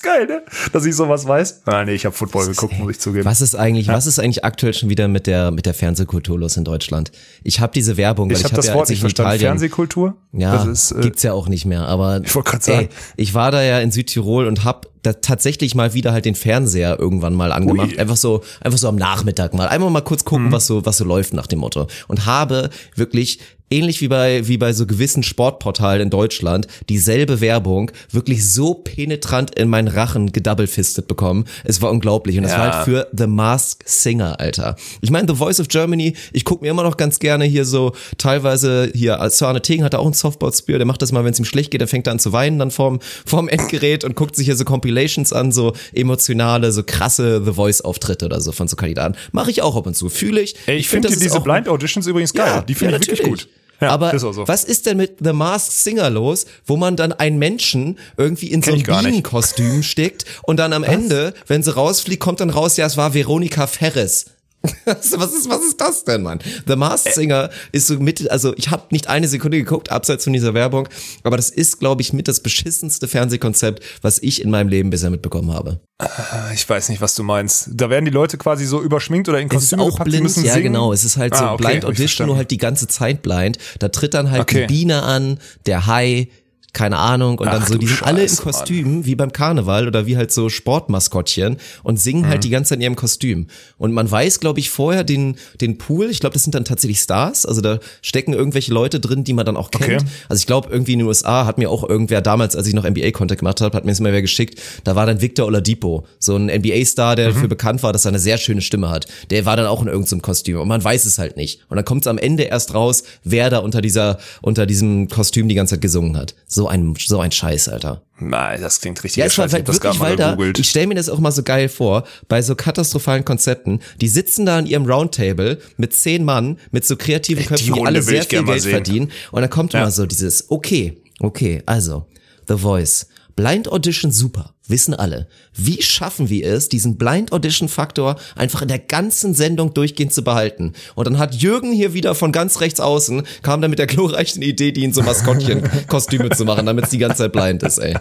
ist geil, ne? Dass ich sowas weiß. Ah, nee, ich habe Football geguckt, muss ich zugeben. Was ist eigentlich, ja? was ist eigentlich aktuell schon wieder mit der mit der Fernsehkultur los in Deutschland? Ich habe diese Werbung, weil ich, ich habe das ja, Wort nicht verstanden. Italien, Fernsehkultur? Ja, ist, äh, gibt's ja auch nicht mehr. Aber ich wollte gerade sagen, ey, ich war da ja in Südtirol und hab da tatsächlich mal wieder halt den Fernseher irgendwann mal angemacht. Ui. Einfach so, einfach so am Nachmittag mal. Einmal mal kurz gucken, mhm. was so, was so läuft nach dem Motto. Und habe wirklich ähnlich wie bei, wie bei so gewissen Sportportalen in Deutschland, dieselbe Werbung wirklich so penetrant in meinen Rachen gedoublepfistet bekommen. Es war unglaublich. Und das ja. war halt für The Mask Singer, Alter. Ich meine, The Voice of Germany, ich gucke mir immer noch ganz gerne hier so, teilweise hier, Sörne Tegen hat auch ein Softball-Spiel, der macht das mal, wenn es ihm schlecht geht, der fängt er an zu weinen dann vorm, *laughs* vorm Endgerät und guckt sich hier so Compilations an, so emotionale, so krasse The Voice-Auftritte oder so von so Kandidaten. Mache ich auch ab und zu. Fühle ich. Ey, ich, ich finde find diese Blind Auditions übrigens geil. Ja, die finde ja, ich wirklich gut. Ja, aber so. was ist denn mit The Masked Singer los, wo man dann einen Menschen irgendwie in Kenn so ein Bienenkostüm steckt und dann am was? Ende, wenn sie rausfliegt, kommt dann raus, ja, es war Veronika Ferres. *laughs* was ist, was ist das denn, Mann? The Masked Singer ist so mit, also ich habe nicht eine Sekunde geguckt, abseits von dieser Werbung, aber das ist, glaube ich, mit das beschissenste Fernsehkonzept, was ich in meinem Leben bisher mitbekommen habe. Ah, ich weiß nicht, was du meinst. Da werden die Leute quasi so überschminkt oder in Kostüme auch gepackt, blind, müssen ja singen. genau. Es ist halt so ah, okay, Blind Audition, nur halt die ganze Zeit blind. Da tritt dann halt okay. die Biene an, der Hai, keine Ahnung. Und Ach, dann so, die sind alle in Kostümen, Mann. wie beim Karneval oder wie halt so Sportmaskottchen und singen halt mhm. halt die ganze Zeit in ihrem Kostüm. Und man weiß, glaube ich, vorher den, den Pool, ich glaube, das sind dann tatsächlich Stars, also da stecken irgendwelche Leute drin, die man dann auch kennt. Okay. Also ich glaube, irgendwie in den USA hat mir auch irgendwer damals, als ich noch NBA-Contact gemacht habe, hat mir es immer wer geschickt, da war dann Victor Oladipo, so ein NBA-Star, der mhm. dafür bekannt war, dass er eine sehr schöne Stimme hat. Der war dann auch in irgendeinem Kostüm und man weiß es halt nicht. Und dann kommt es am Ende erst raus, wer da unter dieser, unter diesem Kostüm die ganze Zeit gesungen hat. So ein, so ein Scheiß, Alter. Nein, das klingt richtig ja, es war wirklich, weil da, ich stelle mir das auch mal so geil vor, bei so katastrophalen Konzepten, die sitzen da an ihrem Roundtable mit zehn Mann, mit so kreativen Köpfen, die, die alle sehr viel Geld verdienen. Und dann kommt ja. immer so dieses, okay, okay, also, The Voice, Blind Audition super, wissen alle. Wie schaffen wir es, diesen Blind Audition Faktor einfach in der ganzen Sendung durchgehend zu behalten? Und dann hat Jürgen hier wieder von ganz rechts außen, kam dann mit der glorreichen Idee, die in so Maskottchen-Kostüme zu machen, damit es die ganze Zeit blind ist, ey.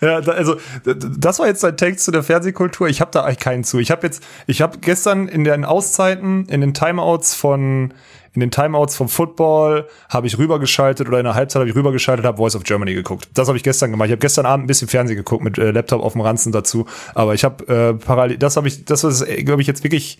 *laughs* Ja, also das war jetzt ein Text zu der Fernsehkultur. Ich habe da eigentlich keinen zu. Ich habe jetzt, ich habe gestern in den Auszeiten, in den Timeouts von in den Timeouts vom Football habe ich rübergeschaltet oder in der Halbzeit habe ich rübergeschaltet, habe Voice of Germany geguckt. Das habe ich gestern gemacht. Ich habe gestern Abend ein bisschen Fernsehen geguckt mit äh, Laptop auf dem Ranzen dazu. Aber ich habe äh, parallel, das habe ich, das ist, glaube ich, jetzt wirklich.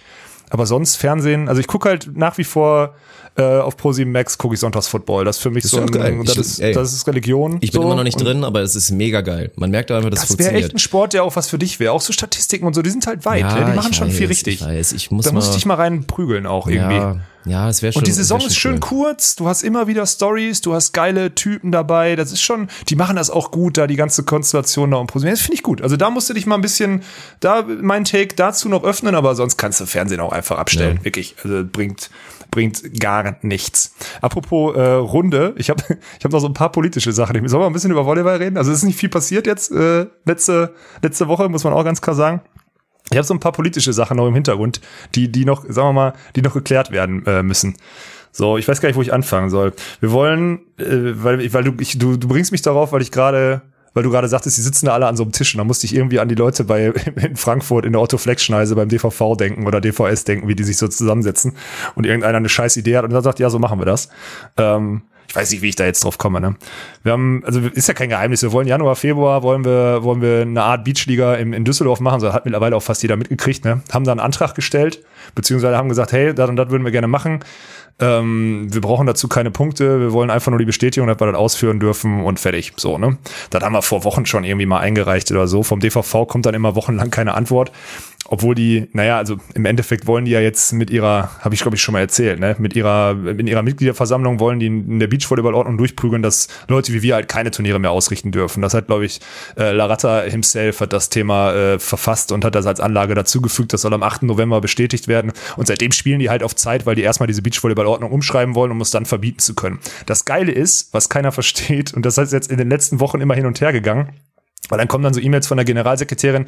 Aber sonst Fernsehen, also ich gucke halt nach wie vor äh, auf Pro7 Max gucke ich Sonntags Football. Das ist für mich das so ein, geil. das, ist, ey, das ist Religion. Ich bin so. immer noch nicht drin, aber es ist mega geil. Man merkt einfach, dass das funktioniert. Das wäre echt ein Sport, der auch was für dich wäre. Auch so Statistiken und so, die sind halt weit. Ja, die machen schon weiß, viel richtig. Ich weiß. Ich muss da muss ich dich mal rein prügeln auch irgendwie. Ja. Ja, es wäre schon. Und die Saison ist schön cool. kurz. Du hast immer wieder Stories, du hast geile Typen dabei. Das ist schon, die machen das auch gut, da die ganze Konstellation da und Position. Das finde ich gut. Also da musst du dich mal ein bisschen, da mein Take dazu noch öffnen, aber sonst kannst du Fernsehen auch einfach abstellen. Ja. Wirklich. Also bringt, bringt gar nichts. Apropos äh, Runde, ich habe *laughs* ich hab noch so ein paar politische Sachen. Ich soll mal ein bisschen über Volleyball reden. Also es ist nicht viel passiert jetzt äh, letzte letzte Woche, muss man auch ganz klar sagen. Ich habe so ein paar politische Sachen noch im Hintergrund, die die noch, sagen wir mal, die noch geklärt werden äh, müssen. So, ich weiß gar nicht, wo ich anfangen soll. Wir wollen, äh, weil, weil du, ich, du, du bringst mich darauf, weil ich gerade weil du gerade sagtest, die sitzen da alle an so einem Tisch und da musste ich irgendwie an die Leute bei *laughs* in Frankfurt in der Otto Flex Schneise beim DVV denken oder DVS denken, wie die sich so zusammensetzen und irgendeiner eine scheiß Idee hat und dann sagt, ja, so machen wir das. Ähm, ich weiß nicht, wie ich da jetzt drauf komme. Ne? Wir haben, also ist ja kein Geheimnis. Wir wollen Januar, Februar wollen wir, wollen wir eine Art Beachliga in, in Düsseldorf machen. So hat mittlerweile auch fast jeder mitgekriegt. Ne? Haben da einen Antrag gestellt, beziehungsweise haben gesagt, hey, das und das würden wir gerne machen. Ähm, wir brauchen dazu keine Punkte, wir wollen einfach nur die Bestätigung, dass wir das ausführen dürfen und fertig. So, ne? Das haben wir vor Wochen schon irgendwie mal eingereicht oder so. Vom DVV kommt dann immer wochenlang keine Antwort obwohl die, naja, also im Endeffekt wollen die ja jetzt mit ihrer, habe ich glaube ich schon mal erzählt, ne, mit ihrer, in ihrer Mitgliederversammlung wollen die in der Beachvolleyballordnung durchprügeln, dass Leute wie wir halt keine Turniere mehr ausrichten dürfen. Das hat, glaube ich, äh, Laratta himself hat das Thema äh, verfasst und hat das als Anlage dazugefügt. Das soll am 8. November bestätigt werden. Und seitdem spielen die halt auf Zeit, weil die erstmal diese Beachvolleyballordnung umschreiben wollen, um es dann verbieten zu können. Das Geile ist, was keiner *laughs* versteht, und das ist jetzt in den letzten Wochen immer hin und her gegangen, weil dann kommen dann so E-Mails von der Generalsekretärin,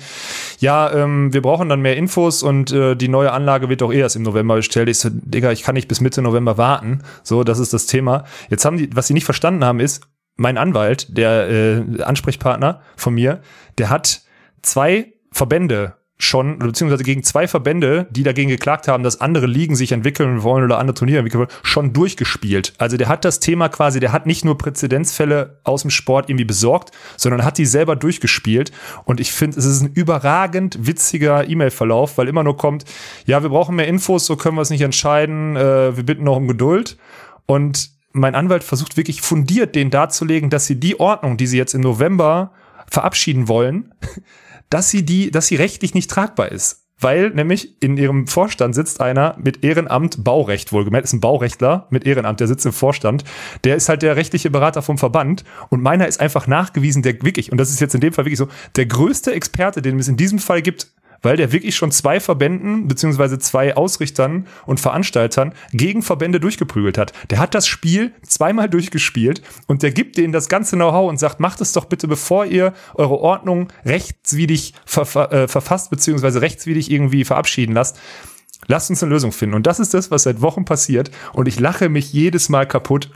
ja, ähm, wir brauchen dann mehr Infos und äh, die neue Anlage wird doch eh erst im November bestellt. Ich so, Digga, ich kann nicht bis Mitte November warten. So, das ist das Thema. Jetzt haben die, was sie nicht verstanden haben, ist, mein Anwalt, der äh, Ansprechpartner von mir, der hat zwei Verbände schon, beziehungsweise gegen zwei Verbände, die dagegen geklagt haben, dass andere Ligen sich entwickeln wollen oder andere Turniere entwickeln wollen, schon durchgespielt. Also der hat das Thema quasi, der hat nicht nur Präzedenzfälle aus dem Sport irgendwie besorgt, sondern hat die selber durchgespielt. Und ich finde, es ist ein überragend witziger E-Mail-Verlauf, weil immer nur kommt, ja, wir brauchen mehr Infos, so können wir es nicht entscheiden, äh, wir bitten noch um Geduld. Und mein Anwalt versucht wirklich fundiert den darzulegen, dass sie die Ordnung, die sie jetzt im November verabschieden wollen, dass sie die, dass sie rechtlich nicht tragbar ist. Weil nämlich in ihrem Vorstand sitzt einer mit Ehrenamt Baurecht, wohlgemerkt, ist ein Baurechtler mit Ehrenamt, der sitzt im Vorstand. Der ist halt der rechtliche Berater vom Verband und meiner ist einfach nachgewiesen, der wirklich, und das ist jetzt in dem Fall wirklich so, der größte Experte, den es in diesem Fall gibt, weil der wirklich schon zwei Verbänden beziehungsweise zwei Ausrichtern und Veranstaltern gegen Verbände durchgeprügelt hat. Der hat das Spiel zweimal durchgespielt und der gibt denen das ganze Know-how und sagt, macht es doch bitte, bevor ihr eure Ordnung rechtswidrig ver äh, verfasst beziehungsweise rechtswidrig irgendwie verabschieden lasst. Lasst uns eine Lösung finden. Und das ist das, was seit Wochen passiert. Und ich lache mich jedes Mal kaputt,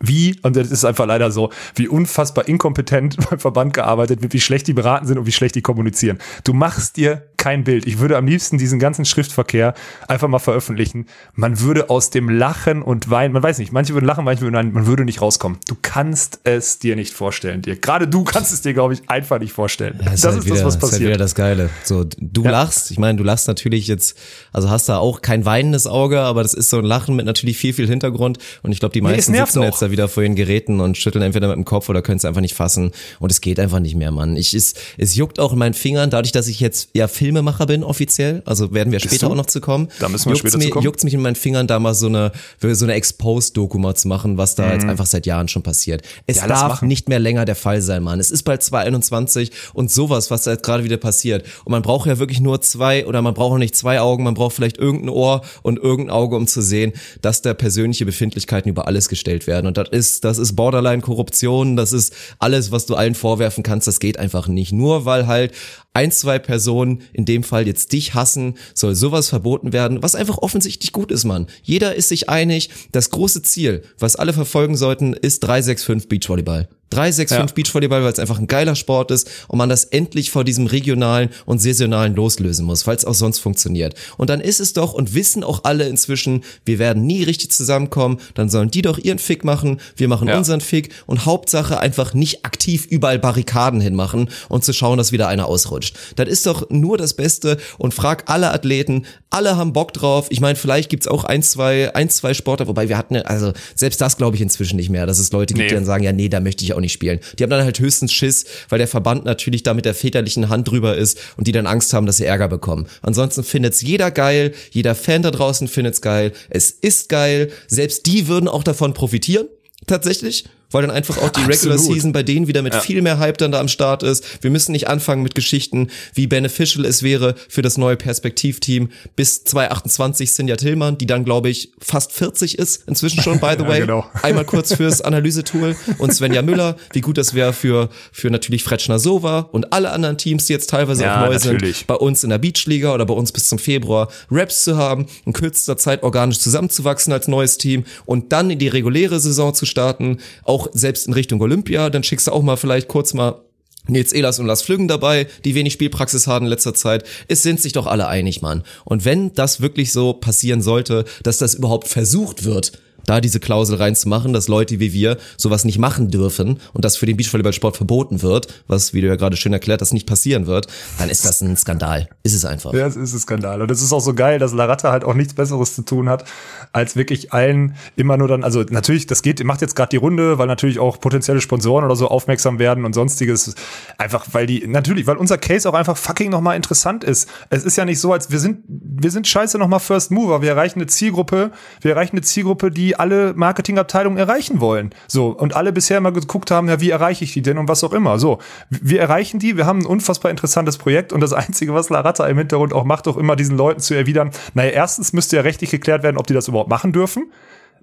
wie, und das ist einfach leider so, wie unfassbar inkompetent *laughs* beim Verband gearbeitet wird, wie schlecht die beraten sind und wie schlecht die kommunizieren. Du machst dir kein Bild. Ich würde am liebsten diesen ganzen Schriftverkehr einfach mal veröffentlichen. Man würde aus dem Lachen und Weinen, man weiß nicht, manche würden lachen, manche würden weinen, man würde nicht rauskommen. Du kannst es dir nicht vorstellen, dir. Gerade du kannst es dir, glaube ich, einfach nicht vorstellen. Ja, das, das ist, halt wieder, das, was passiert. Das ist halt wieder das Geile. So, du ja. lachst, ich meine, du lachst natürlich jetzt, also hast da auch kein weinendes Auge, aber das ist so ein Lachen mit natürlich viel, viel Hintergrund. Und ich glaube, die meisten nee, sitzen auch. jetzt da wieder vor ihren Geräten und schütteln entweder mit dem Kopf oder können es einfach nicht fassen. Und es geht einfach nicht mehr, Mann. Ich, es, es juckt auch in meinen Fingern, dadurch, dass ich jetzt ja Filmemacher bin, offiziell. Also werden wir später auch noch zu kommen. Da müssen wir juckt's später mir, zu kommen. Juckt's mich in meinen Fingern, da mal so eine, so eine Exposed-Doku mal zu machen, was da mhm. jetzt einfach seit Jahren schon passiert. Es ja, darf nicht mehr länger der Fall sein, Mann. Es ist bald 2021 und sowas, was da jetzt gerade wieder passiert. Und man braucht ja wirklich nur zwei oder man braucht auch nicht zwei Augen, man braucht vielleicht irgendein Ohr und irgendein Auge, um zu sehen, dass da persönliche Befindlichkeiten über alles gestellt werden. Und das ist, das ist Borderline-Korruption, das ist alles, was du allen vorwerfen kannst, das geht einfach nicht. Nur weil halt ein, zwei Personen, in dem Fall jetzt dich hassen, soll sowas verboten werden, was einfach offensichtlich gut ist, Mann. Jeder ist sich einig, das große Ziel, was alle verfolgen sollten, ist 365 Beachvolleyball. 365 ja. Beachvolleyball, weil es einfach ein geiler Sport ist und man das endlich vor diesem regionalen und saisonalen loslösen muss, weil es auch sonst funktioniert. Und dann ist es doch und wissen auch alle inzwischen, wir werden nie richtig zusammenkommen, dann sollen die doch ihren Fick machen, wir machen ja. unseren Fick und Hauptsache einfach nicht aktiv überall Barrikaden hinmachen und zu schauen, dass wieder einer ausrutscht. Das ist doch nur das Beste und frag alle Athleten, alle haben Bock drauf. Ich meine, vielleicht gibt's auch ein, zwei, ein, zwei Sportler, wobei wir hatten, also selbst das glaube ich inzwischen nicht mehr, dass es Leute gibt, nee. die dann sagen, ja, nee, da möchte ich auch nicht spielen. Die haben dann halt höchstens Schiss, weil der Verband natürlich da mit der väterlichen Hand drüber ist und die dann Angst haben, dass sie Ärger bekommen. Ansonsten findet's jeder geil, jeder Fan da draußen findet's geil, es ist geil, selbst die würden auch davon profitieren, tatsächlich weil dann einfach auch die Regular Absolut. Season bei denen wieder mit ja. viel mehr Hype dann da am Start ist. Wir müssen nicht anfangen mit Geschichten, wie beneficial es wäre für das neue Perspektivteam bis 2028 Sinja Tillmann, die dann glaube ich fast 40 ist, inzwischen schon by the *laughs* way. Ja, genau. *laughs* Einmal kurz fürs Analysetool und Svenja Müller, wie gut das wäre für für natürlich Fretschner Sova und alle anderen Teams, die jetzt teilweise ja, auch neu natürlich. sind, bei uns in der Beachliga oder bei uns bis zum Februar Raps zu haben, in kürzester Zeit organisch zusammenzuwachsen als neues Team und dann in die reguläre Saison zu starten, auch auch selbst in Richtung Olympia, dann schickst du auch mal vielleicht kurz mal Nils Elas und Lars Flüggen dabei, die wenig Spielpraxis haben in letzter Zeit. Es sind sich doch alle einig, Mann. Und wenn das wirklich so passieren sollte, dass das überhaupt versucht wird, da diese Klausel reinzumachen, dass Leute wie wir sowas nicht machen dürfen und das für den Beachvolleyballsport verboten wird, was, wie du ja gerade schön erklärt hast, nicht passieren wird, dann ist das ein Skandal. Ist es einfach. Ja, es ist ein Skandal. Und es ist auch so geil, dass Laratta halt auch nichts Besseres zu tun hat, als wirklich allen immer nur dann, also natürlich, das geht, macht jetzt gerade die Runde, weil natürlich auch potenzielle Sponsoren oder so aufmerksam werden und sonstiges. Einfach, weil die, natürlich, weil unser Case auch einfach fucking nochmal interessant ist. Es ist ja nicht so, als wir sind, wir sind scheiße nochmal First Mover. Wir erreichen eine Zielgruppe, wir erreichen eine Zielgruppe, die alle Marketingabteilungen erreichen wollen. So, und alle bisher mal geguckt haben, ja, wie erreiche ich die denn und was auch immer. So, wir erreichen die, wir haben ein unfassbar interessantes Projekt und das *laughs* Einzige, was Laratta im Hintergrund auch macht, auch immer diesen Leuten zu erwidern, naja, erstens müsste ja rechtlich geklärt werden, ob die das überhaupt machen dürfen.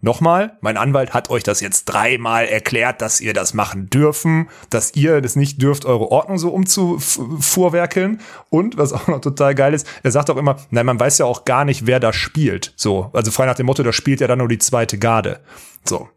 Nochmal, mein Anwalt hat euch das jetzt dreimal erklärt, dass ihr das machen dürfen, dass ihr das nicht dürft, eure Ordnung so umzuvorwerkeln. Und was auch noch total geil ist, er sagt auch immer, nein, man weiß ja auch gar nicht, wer da spielt. So, also frei nach dem Motto, da spielt ja dann nur die zweite Garde. So.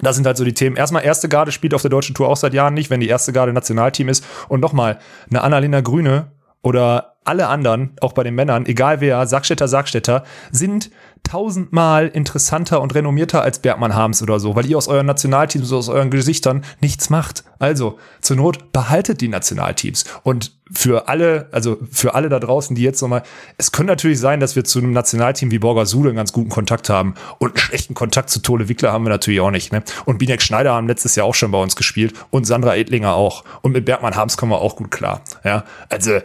Das sind halt so die Themen. Erstmal, erste Garde spielt auf der deutschen Tour auch seit Jahren nicht, wenn die erste Garde Nationalteam ist. Und nochmal, eine Annalena Grüne oder alle anderen, auch bei den Männern, egal wer, Sackstätter, Sackstätter, sind tausendmal interessanter und renommierter als Bergmann Harms oder so, weil ihr aus euren Nationalteams, aus euren Gesichtern nichts macht. Also, zur Not behaltet die Nationalteams. Und für alle, also für alle da draußen, die jetzt nochmal, es könnte natürlich sein, dass wir zu einem Nationalteam wie Borger Sule einen ganz guten Kontakt haben. Und einen schlechten Kontakt zu Tole Wickler haben wir natürlich auch nicht. Ne? Und Binek Schneider haben letztes Jahr auch schon bei uns gespielt und Sandra Edlinger auch. Und mit Bergmann Harms kommen wir auch gut klar. Ja, also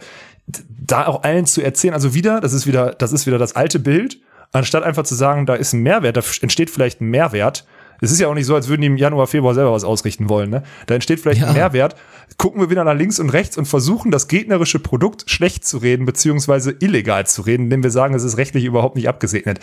da auch allen zu erzählen, also wieder, das ist wieder, das ist wieder das alte Bild, anstatt einfach zu sagen, da ist ein Mehrwert, da entsteht vielleicht ein Mehrwert. Es ist ja auch nicht so, als würden die im Januar, Februar selber was ausrichten wollen. Ne? Da entsteht vielleicht ja. ein Mehrwert. Gucken wir wieder nach links und rechts und versuchen, das gegnerische Produkt schlecht zu reden, beziehungsweise illegal zu reden, indem wir sagen, es ist rechtlich überhaupt nicht abgesegnet.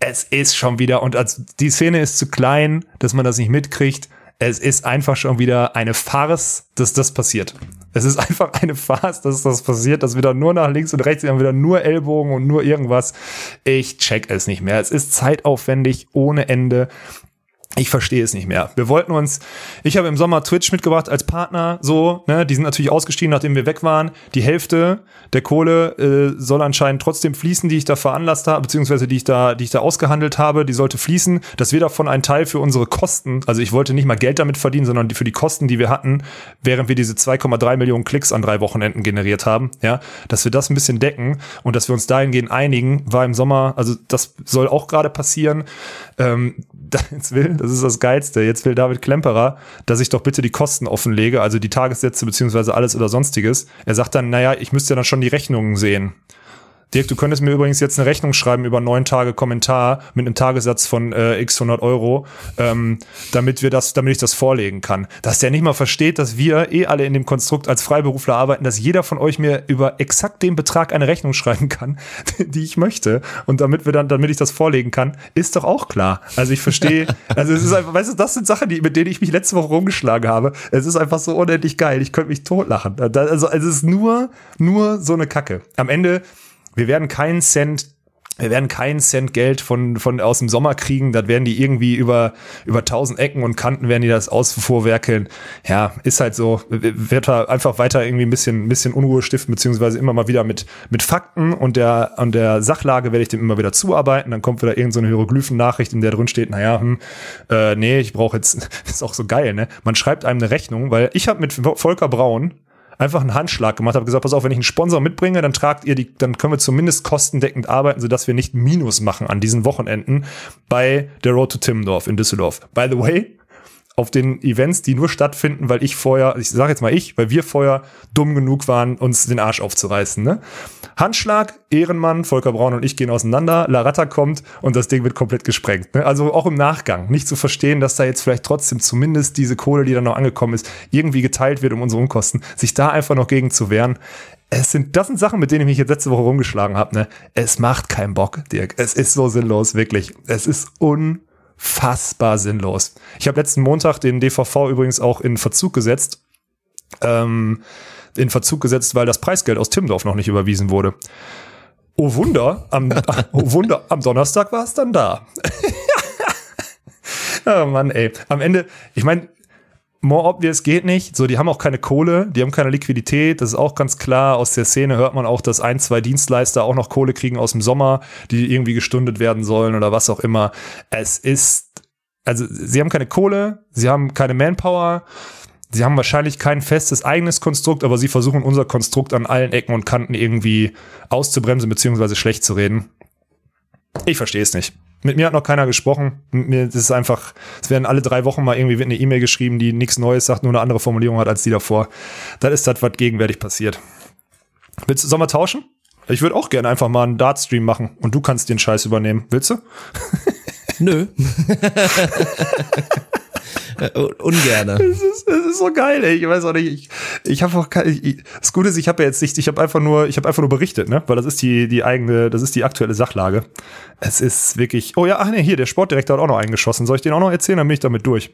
Es ist schon wieder, und als, die Szene ist zu klein, dass man das nicht mitkriegt. Es ist einfach schon wieder eine Farce, dass das passiert. Es ist einfach eine Farce, dass das passiert, dass wieder nur nach links und rechts, haben wieder nur Ellbogen und nur irgendwas. Ich check es nicht mehr. Es ist zeitaufwendig ohne Ende. Ich verstehe es nicht mehr. Wir wollten uns, ich habe im Sommer Twitch mitgebracht als Partner, so, ne, die sind natürlich ausgestiegen, nachdem wir weg waren. Die Hälfte der Kohle äh, soll anscheinend trotzdem fließen, die ich da veranlasst habe, beziehungsweise die ich da, die ich da ausgehandelt habe, die sollte fließen, dass wir davon einen Teil für unsere Kosten, also ich wollte nicht mal Geld damit verdienen, sondern die, für die Kosten, die wir hatten, während wir diese 2,3 Millionen Klicks an drei Wochenenden generiert haben, ja, dass wir das ein bisschen decken und dass wir uns dahingehend einigen, war im Sommer, also das soll auch gerade passieren. Ähm, jetzt will, das ist das Geilste, jetzt will David Klemperer, dass ich doch bitte die Kosten offenlege, also die Tagessätze beziehungsweise alles oder sonstiges. Er sagt dann, naja, ich müsste ja dann schon die Rechnungen sehen. Dirk, du könntest mir übrigens jetzt eine Rechnung schreiben über neun Tage Kommentar mit einem Tagessatz von äh, x 100 Euro, ähm, damit wir das, damit ich das vorlegen kann. Dass der nicht mal versteht, dass wir eh alle in dem Konstrukt als Freiberufler arbeiten, dass jeder von euch mir über exakt den Betrag eine Rechnung schreiben kann, *laughs* die ich möchte. Und damit wir dann, damit ich das vorlegen kann, ist doch auch klar. Also ich verstehe, *laughs* also es ist einfach, weißt du, das sind Sachen, die, mit denen ich mich letzte Woche rumgeschlagen habe. Es ist einfach so unendlich geil. Ich könnte mich totlachen. Also, also es ist nur, nur so eine Kacke. Am Ende wir werden keinen Cent wir werden keinen Cent Geld von, von aus dem Sommer kriegen. Das werden die irgendwie über, über tausend Ecken und Kanten werden die das ausvorwerkeln. Ja, ist halt so. Wird da einfach weiter irgendwie ein bisschen, ein bisschen Unruhe stiften, beziehungsweise immer mal wieder mit, mit Fakten und der, und der Sachlage werde ich dem immer wieder zuarbeiten. Dann kommt wieder irgendeine so Hieroglyphen-Nachricht, in der drin steht, naja, hm, äh, nee, ich brauche jetzt, *laughs* ist auch so geil, ne? Man schreibt einem eine Rechnung, weil ich habe mit Volker Braun, einfach einen Handschlag gemacht, habe gesagt, pass auf, wenn ich einen Sponsor mitbringe, dann tragt ihr die, dann können wir zumindest kostendeckend arbeiten, sodass wir nicht Minus machen an diesen Wochenenden bei der Road to Timmendorf in Düsseldorf. By the way, auf den Events, die nur stattfinden, weil ich vorher, ich sage jetzt mal ich, weil wir vorher dumm genug waren, uns den Arsch aufzureißen. Ne? Handschlag, Ehrenmann, Volker Braun und ich gehen auseinander, Laratta kommt und das Ding wird komplett gesprengt. Ne? Also auch im Nachgang. Nicht zu verstehen, dass da jetzt vielleicht trotzdem zumindest diese Kohle, die dann noch angekommen ist, irgendwie geteilt wird um unsere Unkosten. Sich da einfach noch gegen zu wehren. Es sind, das sind Sachen, mit denen ich mich jetzt letzte Woche rumgeschlagen habe. Ne? Es macht keinen Bock, Dirk. Es ist so sinnlos, wirklich. Es ist un unfassbar sinnlos. Ich habe letzten Montag den DVV übrigens auch in Verzug gesetzt. Ähm, in Verzug gesetzt, weil das Preisgeld aus Timdorf noch nicht überwiesen wurde. Oh Wunder, am, *laughs* oh Wunder, am Donnerstag war es dann da. *laughs* oh Mann, ey. Am Ende, ich meine, more obvious geht nicht. So, die haben auch keine Kohle, die haben keine Liquidität. Das ist auch ganz klar. Aus der Szene hört man auch, dass ein, zwei Dienstleister auch noch Kohle kriegen aus dem Sommer, die irgendwie gestundet werden sollen oder was auch immer. Es ist, also, sie haben keine Kohle, sie haben keine Manpower. Sie haben wahrscheinlich kein festes eigenes Konstrukt, aber sie versuchen unser Konstrukt an allen Ecken und Kanten irgendwie auszubremsen bzw. schlecht zu reden. Ich verstehe es nicht. Mit mir hat noch keiner gesprochen. Mit mir das ist einfach, es werden alle drei Wochen mal irgendwie eine E-Mail geschrieben, die nichts Neues sagt, nur eine andere Formulierung hat als die davor. Das ist das, was gegenwärtig passiert. Willst du, sollen wir tauschen? Ich würde auch gerne einfach mal einen Dart-Stream machen und du kannst den Scheiß übernehmen. Willst du? Nö. *laughs* *laughs* Äh, ungerne. *laughs* Es ist, es ist so geil, ey. Ich weiß auch nicht. Ich, ich habe auch keine, ich, das Gute ist, ich habe ja jetzt nicht, ich habe einfach nur, ich habe einfach nur berichtet, ne? Weil das ist die die eigene, das ist die aktuelle Sachlage. Es ist wirklich. Oh ja, ach nee, hier der Sportdirektor hat auch noch eingeschossen. Soll ich den auch noch erzählen? Dann bin ich damit durch.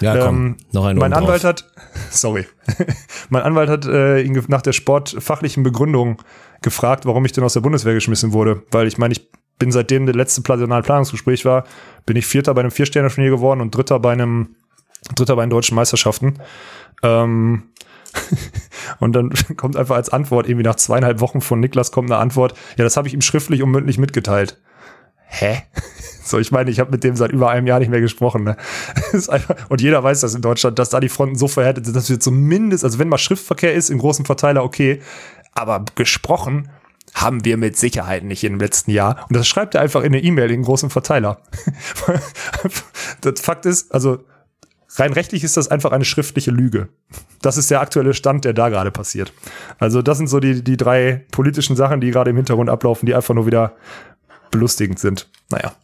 Ja, komm. Ähm, noch ein Mein Anwalt drauf. hat, *laughs* sorry, *laughs* mein Anwalt hat äh, ihn nach der sportfachlichen Begründung gefragt, warum ich denn aus der Bundeswehr geschmissen wurde, weil ich meine, ich bin seitdem der letzte Personalplanungsgespräch war, bin ich Vierter bei einem Vier-Sterne-Turnier geworden und Dritter bei einem Dritter bei den deutschen Meisterschaften. Ähm, *laughs* und dann *laughs* kommt einfach als Antwort, irgendwie nach zweieinhalb Wochen von Niklas kommt eine Antwort, ja, das habe ich ihm schriftlich und mündlich mitgeteilt. Hä? *laughs* So, ich meine, ich habe mit dem seit über einem Jahr nicht mehr gesprochen. Ne? Einfach, und jeder weiß das in Deutschland, dass da die Fronten so verhärtet sind, dass wir zumindest, also wenn mal Schriftverkehr ist, im großen Verteiler okay, aber gesprochen haben wir mit Sicherheit nicht im letzten Jahr. Und das schreibt er einfach in eine E-Mail in großen Verteiler. das Fakt ist, also rein rechtlich ist das einfach eine schriftliche Lüge. Das ist der aktuelle Stand, der da gerade passiert. Also das sind so die, die drei politischen Sachen, die gerade im Hintergrund ablaufen, die einfach nur wieder belustigend sind. Naja.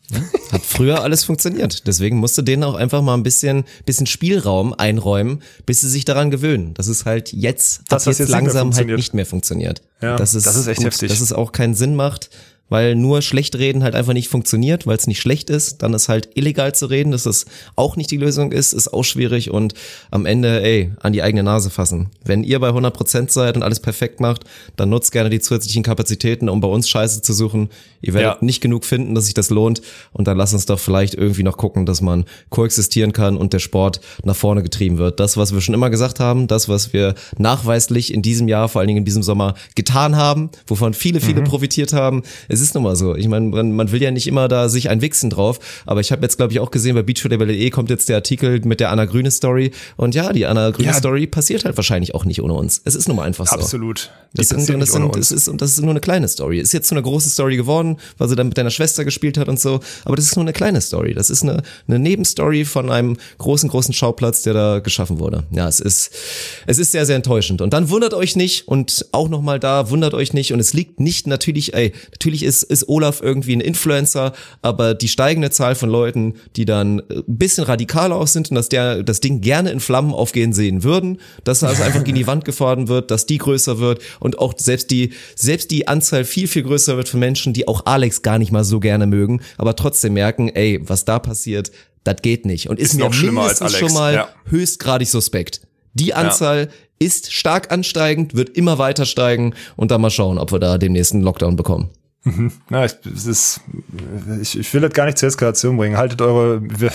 Hat früher alles funktioniert. Deswegen musste denen auch einfach mal ein bisschen, bisschen Spielraum einräumen, bis sie sich daran gewöhnen. Das ist halt jetzt, das jetzt, jetzt langsam halt nicht mehr funktioniert. Ja, das ist, das ist echt gut, heftig. Dass es auch keinen Sinn macht, weil nur schlecht reden halt einfach nicht funktioniert, weil es nicht schlecht ist. Dann ist halt illegal zu reden, dass das auch nicht die Lösung ist, ist auch schwierig und am Ende, ey, an die eigene Nase fassen. Wenn ihr bei 100 Prozent seid und alles perfekt macht, dann nutzt gerne die zusätzlichen Kapazitäten, um bei uns Scheiße zu suchen. Ihr werdet ja. nicht genug finden, dass sich das lohnt und dann lasst uns doch vielleicht irgendwie noch gucken, dass man koexistieren kann und der Sport nach vorne getrieben wird. Das, was wir schon immer gesagt haben, das, was wir nachweislich in diesem Jahr, vor allen Dingen in diesem Sommer getan haben, wovon viele, viele mhm. profitiert haben. Es ist nun mal so. Ich meine, man, man, will ja nicht immer da sich ein Wichsen drauf, aber ich habe jetzt, glaube ich, auch gesehen, bei beachvolleyball.de kommt jetzt der Artikel mit der Anna Grüne Story und ja, die Anna Grüne ja. Story passiert halt wahrscheinlich auch nicht ohne uns. Es ist nun mal einfach so. Absolut. Das, sind, das, sind, das, ist, und das ist nur eine kleine Story. Ist jetzt zu einer großen Story geworden, weil sie dann mit deiner Schwester gespielt hat und so, aber das ist nur eine kleine Story. Das ist eine, eine Nebenstory von einem großen, großen Schauplatz, der da geschaffen wurde. Ja, es ist, es ist sehr, sehr enttäuschend. Und dann wundert euch nicht und auch nochmal da, wundert euch nicht und es liegt nicht natürlich, ey, natürlich ist, ist Olaf irgendwie ein Influencer, aber die steigende Zahl von Leuten, die dann ein bisschen radikaler auch sind und dass der das Ding gerne in Flammen aufgehen sehen würden, dass also einfach gegen die Wand gefahren wird, dass die größer wird und auch selbst die selbst die Anzahl viel viel größer wird von Menschen, die auch Alex gar nicht mal so gerne mögen, aber trotzdem merken, ey, was da passiert, das geht nicht und ist, ist mir mindestens schon mal ja. höchstgradig suspekt. Die Anzahl ja. ist stark ansteigend, wird immer weiter steigen und dann mal schauen, ob wir da den nächsten Lockdown bekommen. Mhm. Ja, ich, es ist, ich, ich will das gar nicht zur Eskalation bringen. Haltet eure, wir,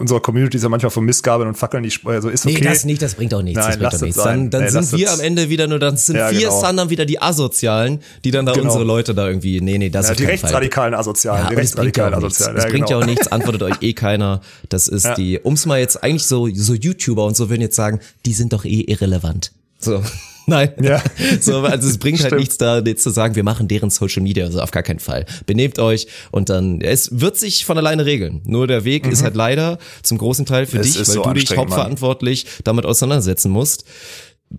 unsere Community ist ja manchmal von Mistgabeln und Fackeln, die also ist okay. Nee, das nicht, das bringt auch nichts. Nein, das bringt auch nichts. Dann, dann nee, sind wir am Ende wieder nur, dann sind ja, wir genau. dann wieder die Asozialen, die dann da genau. unsere Leute da irgendwie, nee, nee, das ja, ist Die rechtsradikalen Asozialen, ja, die rechtsradikalen Asozialen. Das bringt ja auch nichts, antwortet euch eh keiner. Das ist die, ums mal jetzt eigentlich so, so YouTuber und so würden jetzt sagen, die sind doch eh irrelevant. So. *laughs* Nein. Ja. So, also es bringt halt nichts da jetzt zu sagen, wir machen deren Social Media, also auf gar keinen Fall. Benehmt euch und dann, es wird sich von alleine regeln. Nur der Weg mhm. ist halt leider zum großen Teil für es dich, weil so du dich hauptverantwortlich Mann. damit auseinandersetzen musst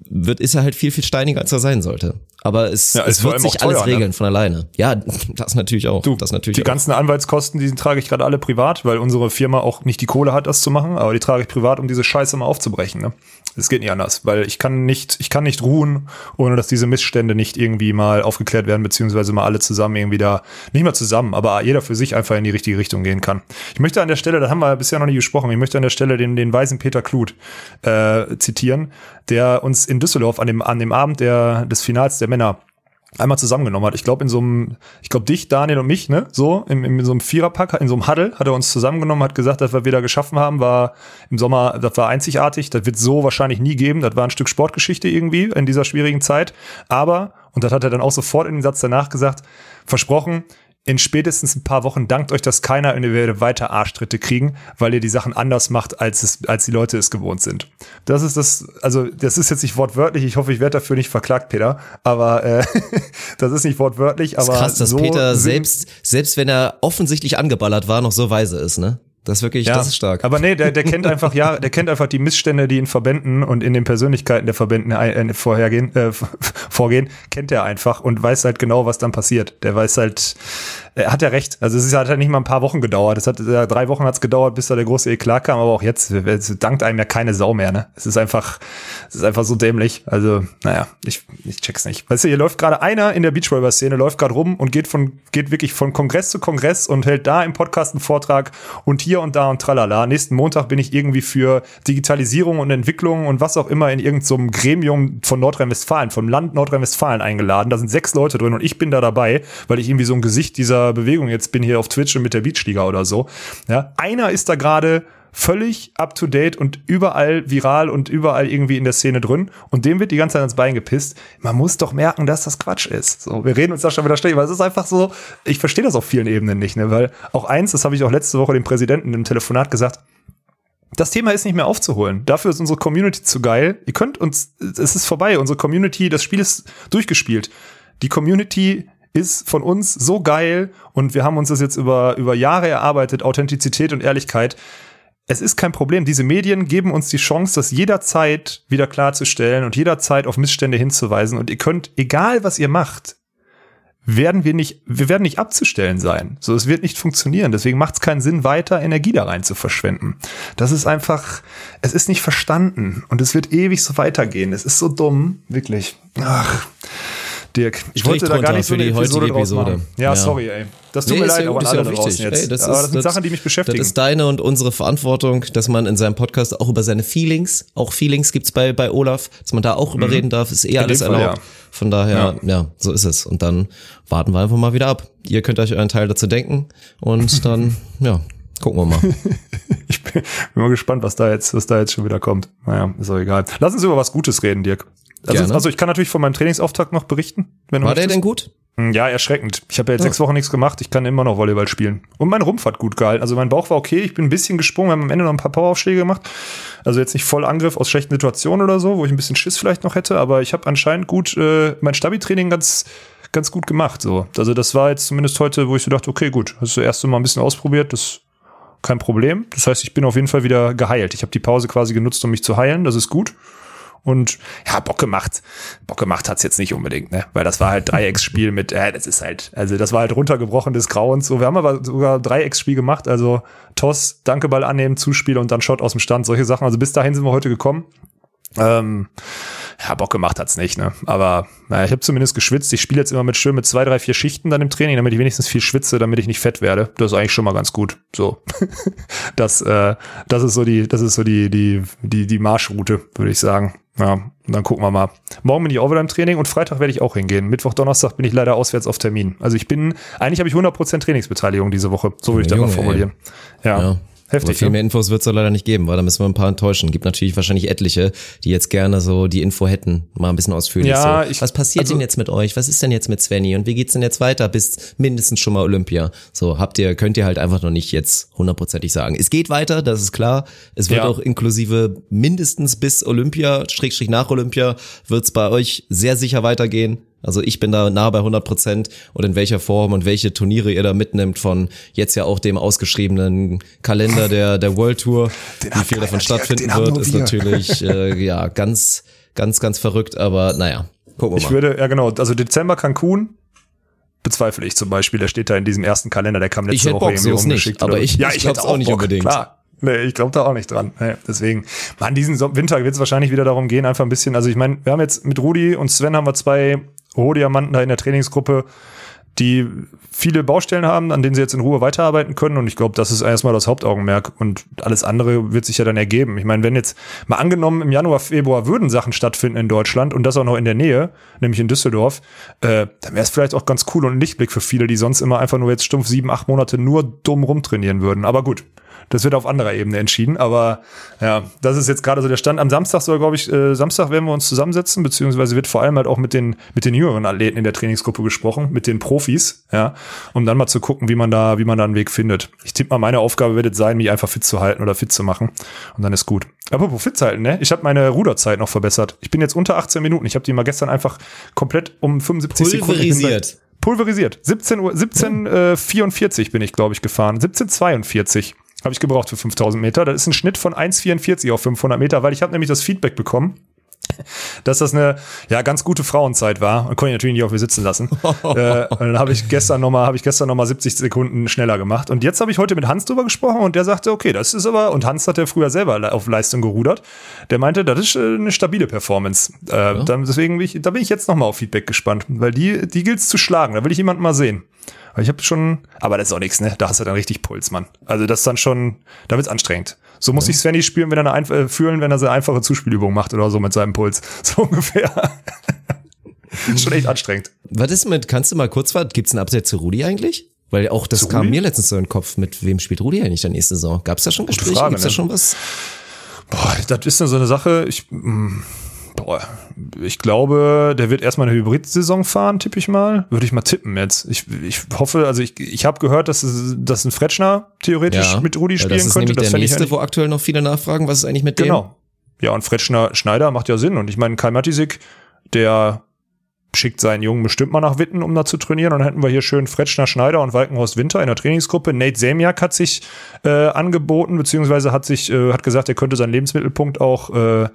wird, ist er halt viel, viel steiniger, als er sein sollte. Aber es, ja, es wird sich teuer, alles ne? regeln ne? von alleine. Ja, das natürlich auch. Du, das natürlich die auch. ganzen Anwaltskosten, die trage ich gerade alle privat, weil unsere Firma auch nicht die Kohle hat, das zu machen, aber die trage ich privat, um diese Scheiße mal aufzubrechen. Ne? Es geht nicht anders, weil ich kann nicht, ich kann nicht ruhen, ohne dass diese Missstände nicht irgendwie mal aufgeklärt werden, beziehungsweise mal alle zusammen irgendwie da, nicht mal zusammen, aber jeder für sich einfach in die richtige Richtung gehen kann. Ich möchte an der Stelle, da haben wir bisher noch nicht gesprochen, ich möchte an der Stelle den, den weisen Peter Kluth äh, zitieren, der uns in Düsseldorf an dem, an dem Abend der, des Finals der Männer einmal zusammengenommen hat. Ich glaube in so einem, ich glaube dich, Daniel und mich, ne, so in, in so einem Viererpack, in so einem Huddle hat er uns zusammengenommen, hat gesagt, dass wir wieder geschaffen haben, war im Sommer, das war einzigartig, das wird so wahrscheinlich nie geben, das war ein Stück Sportgeschichte irgendwie in dieser schwierigen Zeit, aber und das hat er dann auch sofort in den Satz danach gesagt, versprochen, in spätestens ein paar Wochen dankt euch das keiner und ihr werdet weiter Arschtritte kriegen, weil ihr die Sachen anders macht, als es, als die Leute es gewohnt sind. Das ist das, also das ist jetzt nicht wortwörtlich, ich hoffe, ich werde dafür nicht verklagt, Peter, aber äh, *laughs* das ist nicht wortwörtlich, aber. Das ist krass, dass so Peter selbst, selbst wenn er offensichtlich angeballert war, noch so weise ist, ne? Das ist wirklich, ja, das ist stark. Aber nee, der, der kennt einfach, ja, der kennt einfach die Missstände, die in Verbänden und in den Persönlichkeiten der Verbänden äh, vorhergehen, äh, *laughs* vorgehen, kennt er einfach und weiß halt genau, was dann passiert. Der weiß halt, er hat ja recht. Also es ist, hat ja nicht mal ein paar Wochen gedauert. Es hat ja, drei Wochen hat es gedauert, bis da der große Eklat kam, aber auch jetzt es dankt einem ja keine Sau mehr. Ne? Es ist einfach, es ist einfach so dämlich. Also naja, ich, ich check's nicht. Weißt du, hier läuft gerade einer in der Beachvolleyball-Szene, läuft gerade rum und geht von geht wirklich von Kongress zu Kongress und hält da im Podcast einen Vortrag und hier und da und tralala. Nächsten Montag bin ich irgendwie für Digitalisierung und Entwicklung und was auch immer in irgendeinem so Gremium von Nordrhein-Westfalen, vom Land Nordrhein-Westfalen eingeladen. Da sind sechs Leute drin und ich bin da dabei, weil ich irgendwie so ein Gesicht dieser Bewegung jetzt bin hier auf Twitch und mit der Beachliga oder so. Ja, einer ist da gerade völlig up to date und überall viral und überall irgendwie in der Szene drin und dem wird die ganze Zeit ans Bein gepisst. Man muss doch merken, dass das Quatsch ist. So, wir reden uns da schon wieder schlecht, weil es ist einfach so, ich verstehe das auf vielen Ebenen nicht, ne, weil auch eins, das habe ich auch letzte Woche dem Präsidenten im Telefonat gesagt, das Thema ist nicht mehr aufzuholen. Dafür ist unsere Community zu geil. Ihr könnt uns, es ist vorbei. Unsere Community, das Spiel ist durchgespielt. Die Community ist von uns so geil und wir haben uns das jetzt über, über Jahre erarbeitet, Authentizität und Ehrlichkeit. Es ist kein Problem. Diese Medien geben uns die Chance, das jederzeit wieder klarzustellen und jederzeit auf Missstände hinzuweisen. Und ihr könnt, egal was ihr macht, werden wir nicht, wir werden nicht abzustellen sein. So, es wird nicht funktionieren. Deswegen macht es keinen Sinn, weiter Energie da rein zu verschwenden. Das ist einfach, es ist nicht verstanden und es wird ewig so weitergehen. Es ist so dumm, wirklich. Ach Dirk. Ich wollte da gar nicht so eine Episode, Episode. Machen. Ja, ja, sorry, ey. Das tut nee, mir leid, aber alle da jetzt. Ey, das, aber das ist, sind das, Sachen, die mich beschäftigen. Das ist deine und unsere Verantwortung, dass man in seinem Podcast auch über seine Feelings, auch Feelings gibt's bei, bei Olaf, dass man da auch mhm. überreden darf, ist eh alles erlaubt. Ja. Von daher, ja. ja, so ist es. Und dann warten wir einfach mal wieder ab. Ihr könnt euch euren Teil dazu denken und *laughs* dann, ja, Gucken wir mal. *laughs* ich bin, bin, mal gespannt, was da jetzt, was da jetzt schon wieder kommt. Naja, ist auch egal. Lass uns über was Gutes reden, Dirk. Also, also ich kann natürlich von meinem Trainingsauftakt noch berichten. Wenn du War möchtest. der denn gut? Hm, ja, erschreckend. Ich habe ja jetzt ja. sechs Wochen nichts gemacht. Ich kann immer noch Volleyball spielen. Und mein Rumpf hat gut gehalten. Also mein Bauch war okay. Ich bin ein bisschen gesprungen. Wir haben am Ende noch ein paar Poweraufschläge gemacht. Also jetzt nicht voll Angriff aus schlechten Situationen oder so, wo ich ein bisschen Schiss vielleicht noch hätte. Aber ich habe anscheinend gut äh, mein Stabi-Training ganz ganz gut gemacht. So, also das war jetzt zumindest heute, wo ich so dachte, okay, gut, hast du erst mal ein bisschen ausprobiert. Das kein Problem. Das heißt, ich bin auf jeden Fall wieder geheilt. Ich habe die Pause quasi genutzt, um mich zu heilen. Das ist gut. Und ja, Bock gemacht. Bock gemacht hat's jetzt nicht unbedingt, ne? Weil das war halt Dreiecksspiel mit, äh, das ist halt, also das war halt runtergebrochen des Grauens. So, wir haben aber sogar Dreiecksspiel gemacht, also Toss, Dankeball annehmen, Zuspiel und dann Shot aus dem Stand, solche Sachen. Also bis dahin sind wir heute gekommen. Ähm, ja, Bock gemacht hat's nicht, ne? Aber naja, ich habe zumindest geschwitzt. Ich spiele jetzt immer mit schön mit zwei, drei, vier Schichten dann im Training, damit ich wenigstens viel schwitze, damit ich nicht fett werde. Das ist eigentlich schon mal ganz gut. So, *laughs* das, äh, das ist so die, das ist so die, die, die, die Marschroute, würde ich sagen. Ja, dann gucken wir mal. Morgen bin ich auch wieder im Training und Freitag werde ich auch hingehen. Mittwoch, Donnerstag bin ich leider auswärts auf Termin. Also ich bin, eigentlich habe ich 100% Trainingsbeteiligung diese Woche. So würde ich das mal formulieren. ja. ja. Heftig. Aber viel mehr Infos wird es leider nicht geben, weil da müssen wir ein paar enttäuschen. Gibt natürlich wahrscheinlich etliche, die jetzt gerne so die Info hätten, mal ein bisschen ausführlich. Ja, so. ich, Was passiert also, denn jetzt mit euch? Was ist denn jetzt mit Svenny? Und wie geht's denn jetzt weiter bis mindestens schon mal Olympia? So, habt ihr, könnt ihr halt einfach noch nicht jetzt hundertprozentig sagen. Es geht weiter, das ist klar. Es wird ja. auch inklusive mindestens bis Olympia, Schrägstrich nach Olympia, wird's bei euch sehr sicher weitergehen. Also ich bin da nah bei 100 Prozent und in welcher Form und welche Turniere ihr da mitnimmt von jetzt ja auch dem ausgeschriebenen Kalender der, der World Tour, den wie viel davon stattfinden wird, ist natürlich *laughs* äh, ja ganz, ganz, ganz verrückt, aber naja, gucken wir mal. Ich würde, ja genau, also Dezember Cancun, bezweifle ich zum Beispiel, der steht da in diesem ersten Kalender, der kam letzte ich Woche Bock, irgendwie umgeschickt. Nicht, aber ich, ja, ich, ich glaube auch nicht Bock, unbedingt. Klar. Nee, ich glaube da auch nicht dran. Nee, deswegen, man, diesen Winter wird es wahrscheinlich wieder darum gehen, einfach ein bisschen, also ich meine, wir haben jetzt mit Rudi und Sven haben wir zwei Rohdiamanten da in der Trainingsgruppe, die viele Baustellen haben, an denen sie jetzt in Ruhe weiterarbeiten können. Und ich glaube, das ist erstmal das Hauptaugenmerk. Und alles andere wird sich ja dann ergeben. Ich meine, wenn jetzt mal angenommen, im Januar, Februar würden Sachen stattfinden in Deutschland und das auch noch in der Nähe, nämlich in Düsseldorf, äh, dann wäre es vielleicht auch ganz cool und ein Lichtblick für viele, die sonst immer einfach nur jetzt stumpf sieben, acht Monate nur dumm rumtrainieren würden. Aber gut, das wird auf anderer Ebene entschieden. Aber ja, das ist jetzt gerade so der Stand. Am Samstag soll, glaube ich, äh, Samstag werden wir uns zusammensetzen, beziehungsweise wird vor allem halt auch mit den, mit den jüngeren Athleten in der Trainingsgruppe gesprochen, mit den Profis, ja, um dann mal zu gucken, wie man da, wie man da einen Weg findet. Ich tippe mal, meine Aufgabe wird jetzt sein, mich einfach fit zu halten oder fit zu machen. Und dann ist gut. Apropos fit zu halten, ne? Ich habe meine Ruderzeit noch verbessert. Ich bin jetzt unter 18 Minuten. Ich habe die mal gestern einfach komplett um 75 Pulverisiert. Sekunden pulverisiert. 17 Uhr, 17, äh, 44 bin ich, glaube ich, gefahren. 1742 habe ich gebraucht für 5000 Meter. Das ist ein Schnitt von 1,44 auf 500 Meter, weil ich habe nämlich das Feedback bekommen, dass das eine ja ganz gute Frauenzeit war und konnte ich natürlich nicht auf mir sitzen lassen. *laughs* äh, und dann habe ich gestern noch mal habe ich gestern noch mal 70 Sekunden schneller gemacht und jetzt habe ich heute mit Hans drüber gesprochen und der sagte, okay, das ist aber und Hans hat ja früher selber auf Leistung gerudert. Der meinte, das ist äh, eine stabile Performance. Äh, ja. dann, deswegen bin ich, da bin ich jetzt noch mal auf Feedback gespannt, weil die die gilt's zu schlagen. Da will ich jemanden mal sehen. Aber ich habe schon, aber das ist auch nichts, ne? Da hast du dann richtig Puls, Mann. Also das ist dann schon, da wird's anstrengend. So muss ja. ich Svenny spielen, wenn er eine äh, fühlen, wenn er so eine einfache Zuspielübung macht oder so mit seinem Puls. *laughs* So ungefähr. *laughs* schon echt anstrengend. Was ist mit, kannst du mal kurz was, gibt's ein Update zu Rudi eigentlich? Weil auch das zu kam Rudi? mir letztens so in den Kopf, mit wem spielt Rudi eigentlich dann nächste Saison? Gab's da schon Gespräche? Frage, Gibt's da ne? schon was? Boah, das ist so eine Sache, ich, mh, mm, Boah, ich glaube, der wird erstmal eine Hybrid-Saison fahren, tippe ich mal. Würde ich mal tippen jetzt. Ich, ich hoffe, also ich, ich habe gehört, dass, dass ein Fretschner theoretisch ja, mit Rudi spielen das ist könnte. Das der nächste, wo aktuell noch viele nachfragen, was ist eigentlich mit dem? Genau. Ja, und Fretschner Schneider macht ja Sinn. Und ich meine, Kai Matisik, der schickt seinen Jungen bestimmt mal nach Witten, um da zu trainieren. Und dann hätten wir hier schön Fretschner Schneider und Walkenhorst Winter in der Trainingsgruppe. Nate Semiak hat sich äh, angeboten, beziehungsweise hat sich, äh, hat gesagt, er könnte seinen Lebensmittelpunkt auch äh,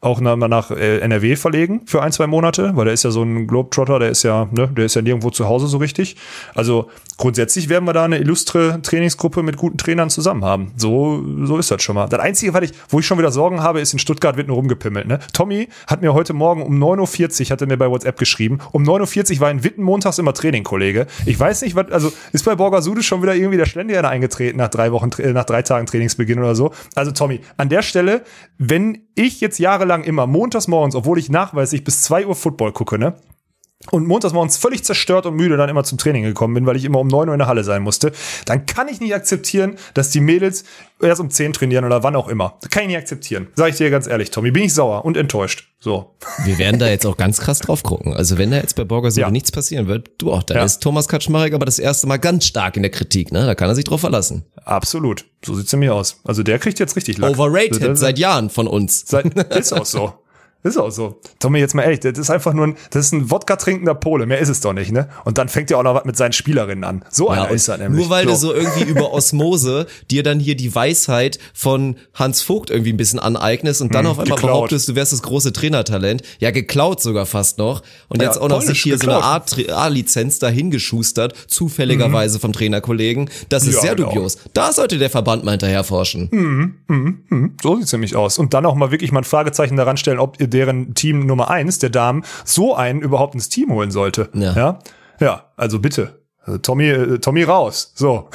auch nach, nach äh, NRW verlegen für ein, zwei Monate, weil der ist ja so ein Globetrotter, der ist ja, ne, der ist ja nirgendwo zu Hause so richtig. Also grundsätzlich werden wir da eine illustre Trainingsgruppe mit guten Trainern zusammen haben. So, so ist das schon mal. Das Einzige, was ich, wo ich schon wieder Sorgen habe, ist, in Stuttgart wird nur rumgepimmelt. Ne? Tommy hat mir heute Morgen um 9.40 Uhr, hat er mir bei WhatsApp geschrieben, um 9.40 Uhr war in Witten montags immer Training, Kollege. Ich weiß nicht, was, also ist bei Borgasude schon wieder irgendwie der Schlendrian eingetreten nach drei Wochen, nach drei Tagen Trainingsbeginn oder so. Also Tommy, an der Stelle, wenn ich jetzt jahrelang immer montags morgens, obwohl ich nachweislich bis zwei Uhr Football gucke, ne? Und montags morgens völlig zerstört und müde dann immer zum Training gekommen bin, weil ich immer um neun Uhr in der Halle sein musste, dann kann ich nicht akzeptieren, dass die Mädels erst um zehn trainieren oder wann auch immer. Das kann ich nicht akzeptieren. Sag ich dir ganz ehrlich, Tommy. Bin ich sauer und enttäuscht. So. Wir werden da jetzt auch ganz krass drauf gucken. Also wenn da jetzt bei Borger so ja. nichts passieren wird, du auch, dann ja. ist Thomas Kaczmarek aber das erste Mal ganz stark in der Kritik, ne? Da kann er sich drauf verlassen. Absolut. So sieht's nämlich aus. Also der kriegt jetzt richtig Lack. Overrated seit Jahren von uns. Seit, *laughs* ist auch so. Ist auch so. Tommy, jetzt mal ehrlich, das ist einfach nur ein, das ist ein Wodka trinkender Pole, mehr ist es doch nicht, ne? Und dann fängt er auch noch was mit seinen Spielerinnen an. So ja, einer ist er nämlich. Nur weil so. du so irgendwie über Osmose dir dann hier die Weisheit von Hans Vogt irgendwie ein bisschen aneignest und dann hm, auf einmal geklaut. behauptest, du wärst das große Trainertalent. Ja, geklaut sogar fast noch. Und ja, jetzt auch noch sich hier geklaut. so eine A-Lizenz dahin geschustert, zufälligerweise mhm. vom Trainerkollegen. Das ist ja, sehr genau. dubios. Da sollte der Verband mal hinterher forschen. Mhm, mhm, mhm. So sieht's nämlich aus. Und dann auch mal wirklich mal ein Fragezeichen daran stellen, ob ihr deren Team Nummer eins der Damen so einen überhaupt ins Team holen sollte. Ja, ja, ja also bitte. Also Tommy, äh, Tommy raus. So.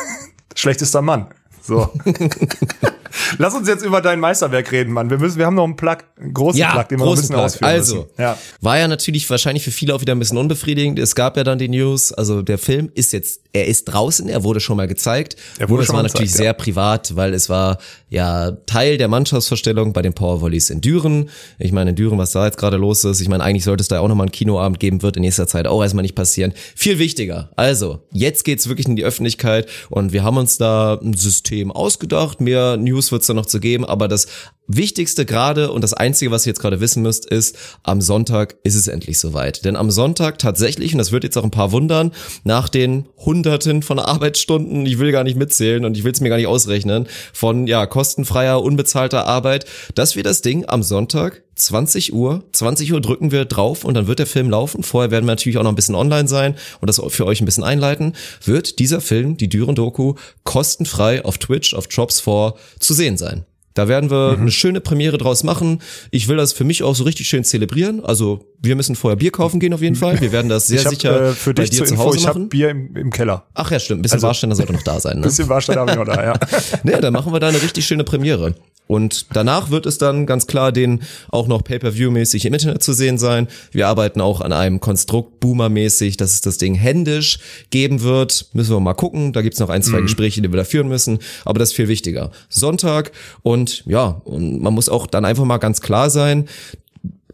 *laughs* Schlechtester Mann. So. *laughs* Lass uns jetzt über dein Meisterwerk reden, Mann. Wir müssen, wir haben noch einen Plug, einen großen ja, Plug, den wir noch ein bisschen Plug. ausführen also, müssen. Ja. War ja natürlich wahrscheinlich für viele auch wieder ein bisschen unbefriedigend. Es gab ja dann die News, also der Film ist jetzt, er ist draußen, er wurde schon mal gezeigt. Er wurde Nur, schon es war natürlich gezeigt, sehr ja. privat, weil es war ja Teil der Mannschaftsverstellung bei den Powervolleys in Düren. Ich meine, in Düren, was da jetzt gerade los ist, ich meine, eigentlich sollte es da auch nochmal einen Kinoabend geben, wird in nächster Zeit auch erstmal nicht passieren. Viel wichtiger. Also, jetzt geht's wirklich in die Öffentlichkeit und wir haben uns da ein System ausgedacht. Mehr News wird's da noch zu geben, aber das Wichtigste gerade und das Einzige, was ihr jetzt gerade wissen müsst, ist, am Sonntag ist es endlich soweit. Denn am Sonntag tatsächlich, und das wird jetzt auch ein paar wundern, nach den Hunderten von Arbeitsstunden, ich will gar nicht mitzählen und ich will es mir gar nicht ausrechnen, von ja kostenfreier, unbezahlter Arbeit, dass wir das Ding am Sonntag 20 Uhr, 20 Uhr drücken wir drauf und dann wird der Film laufen. Vorher werden wir natürlich auch noch ein bisschen online sein und das für euch ein bisschen einleiten. Wird dieser Film, die Düren-Doku, kostenfrei auf Twitch, auf Jobs4 zu sehen sein. Da werden wir mhm. eine schöne Premiere draus machen. Ich will das für mich auch so richtig schön zelebrieren. Also wir müssen vorher Bier kaufen gehen auf jeden Fall. Wir werden das sehr hab, sicher äh, für dich dir zu Hause ich machen. Ich Bier im, im, Keller. Ach ja, stimmt. Ein bisschen also, Warsteiner sollte noch da sein. *laughs* Ne? Ein bisschen Warsteiner habe ich noch da, ja. *laughs* nee, dann machen wir da eine richtig schöne Premiere. Und danach wird es dann ganz klar den auch noch Pay-per-view-mäßig im Internet zu sehen sein. Wir arbeiten auch an einem Konstrukt Boomer-mäßig, dass es das Ding händisch geben wird. Müssen wir mal gucken. Da gibt's noch ein, zwei mhm. Gespräche, die wir da führen müssen. Aber das ist viel wichtiger. Sonntag und ja, und man muss auch dann einfach mal ganz klar sein,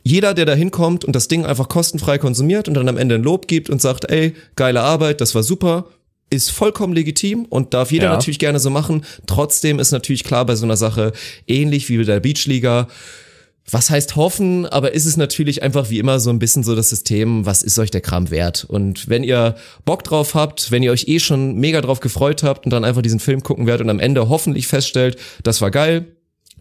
jeder, der da hinkommt und das Ding einfach kostenfrei konsumiert und dann am Ende ein Lob gibt und sagt, ey, geile Arbeit, das war super, ist vollkommen legitim und darf jeder ja. natürlich gerne so machen. Trotzdem ist natürlich klar bei so einer Sache, ähnlich wie bei der Beachliga, was heißt hoffen, aber ist es natürlich einfach wie immer so ein bisschen so das System, was ist euch der Kram wert? Und wenn ihr Bock drauf habt, wenn ihr euch eh schon mega drauf gefreut habt und dann einfach diesen Film gucken werdet und am Ende hoffentlich feststellt, das war geil,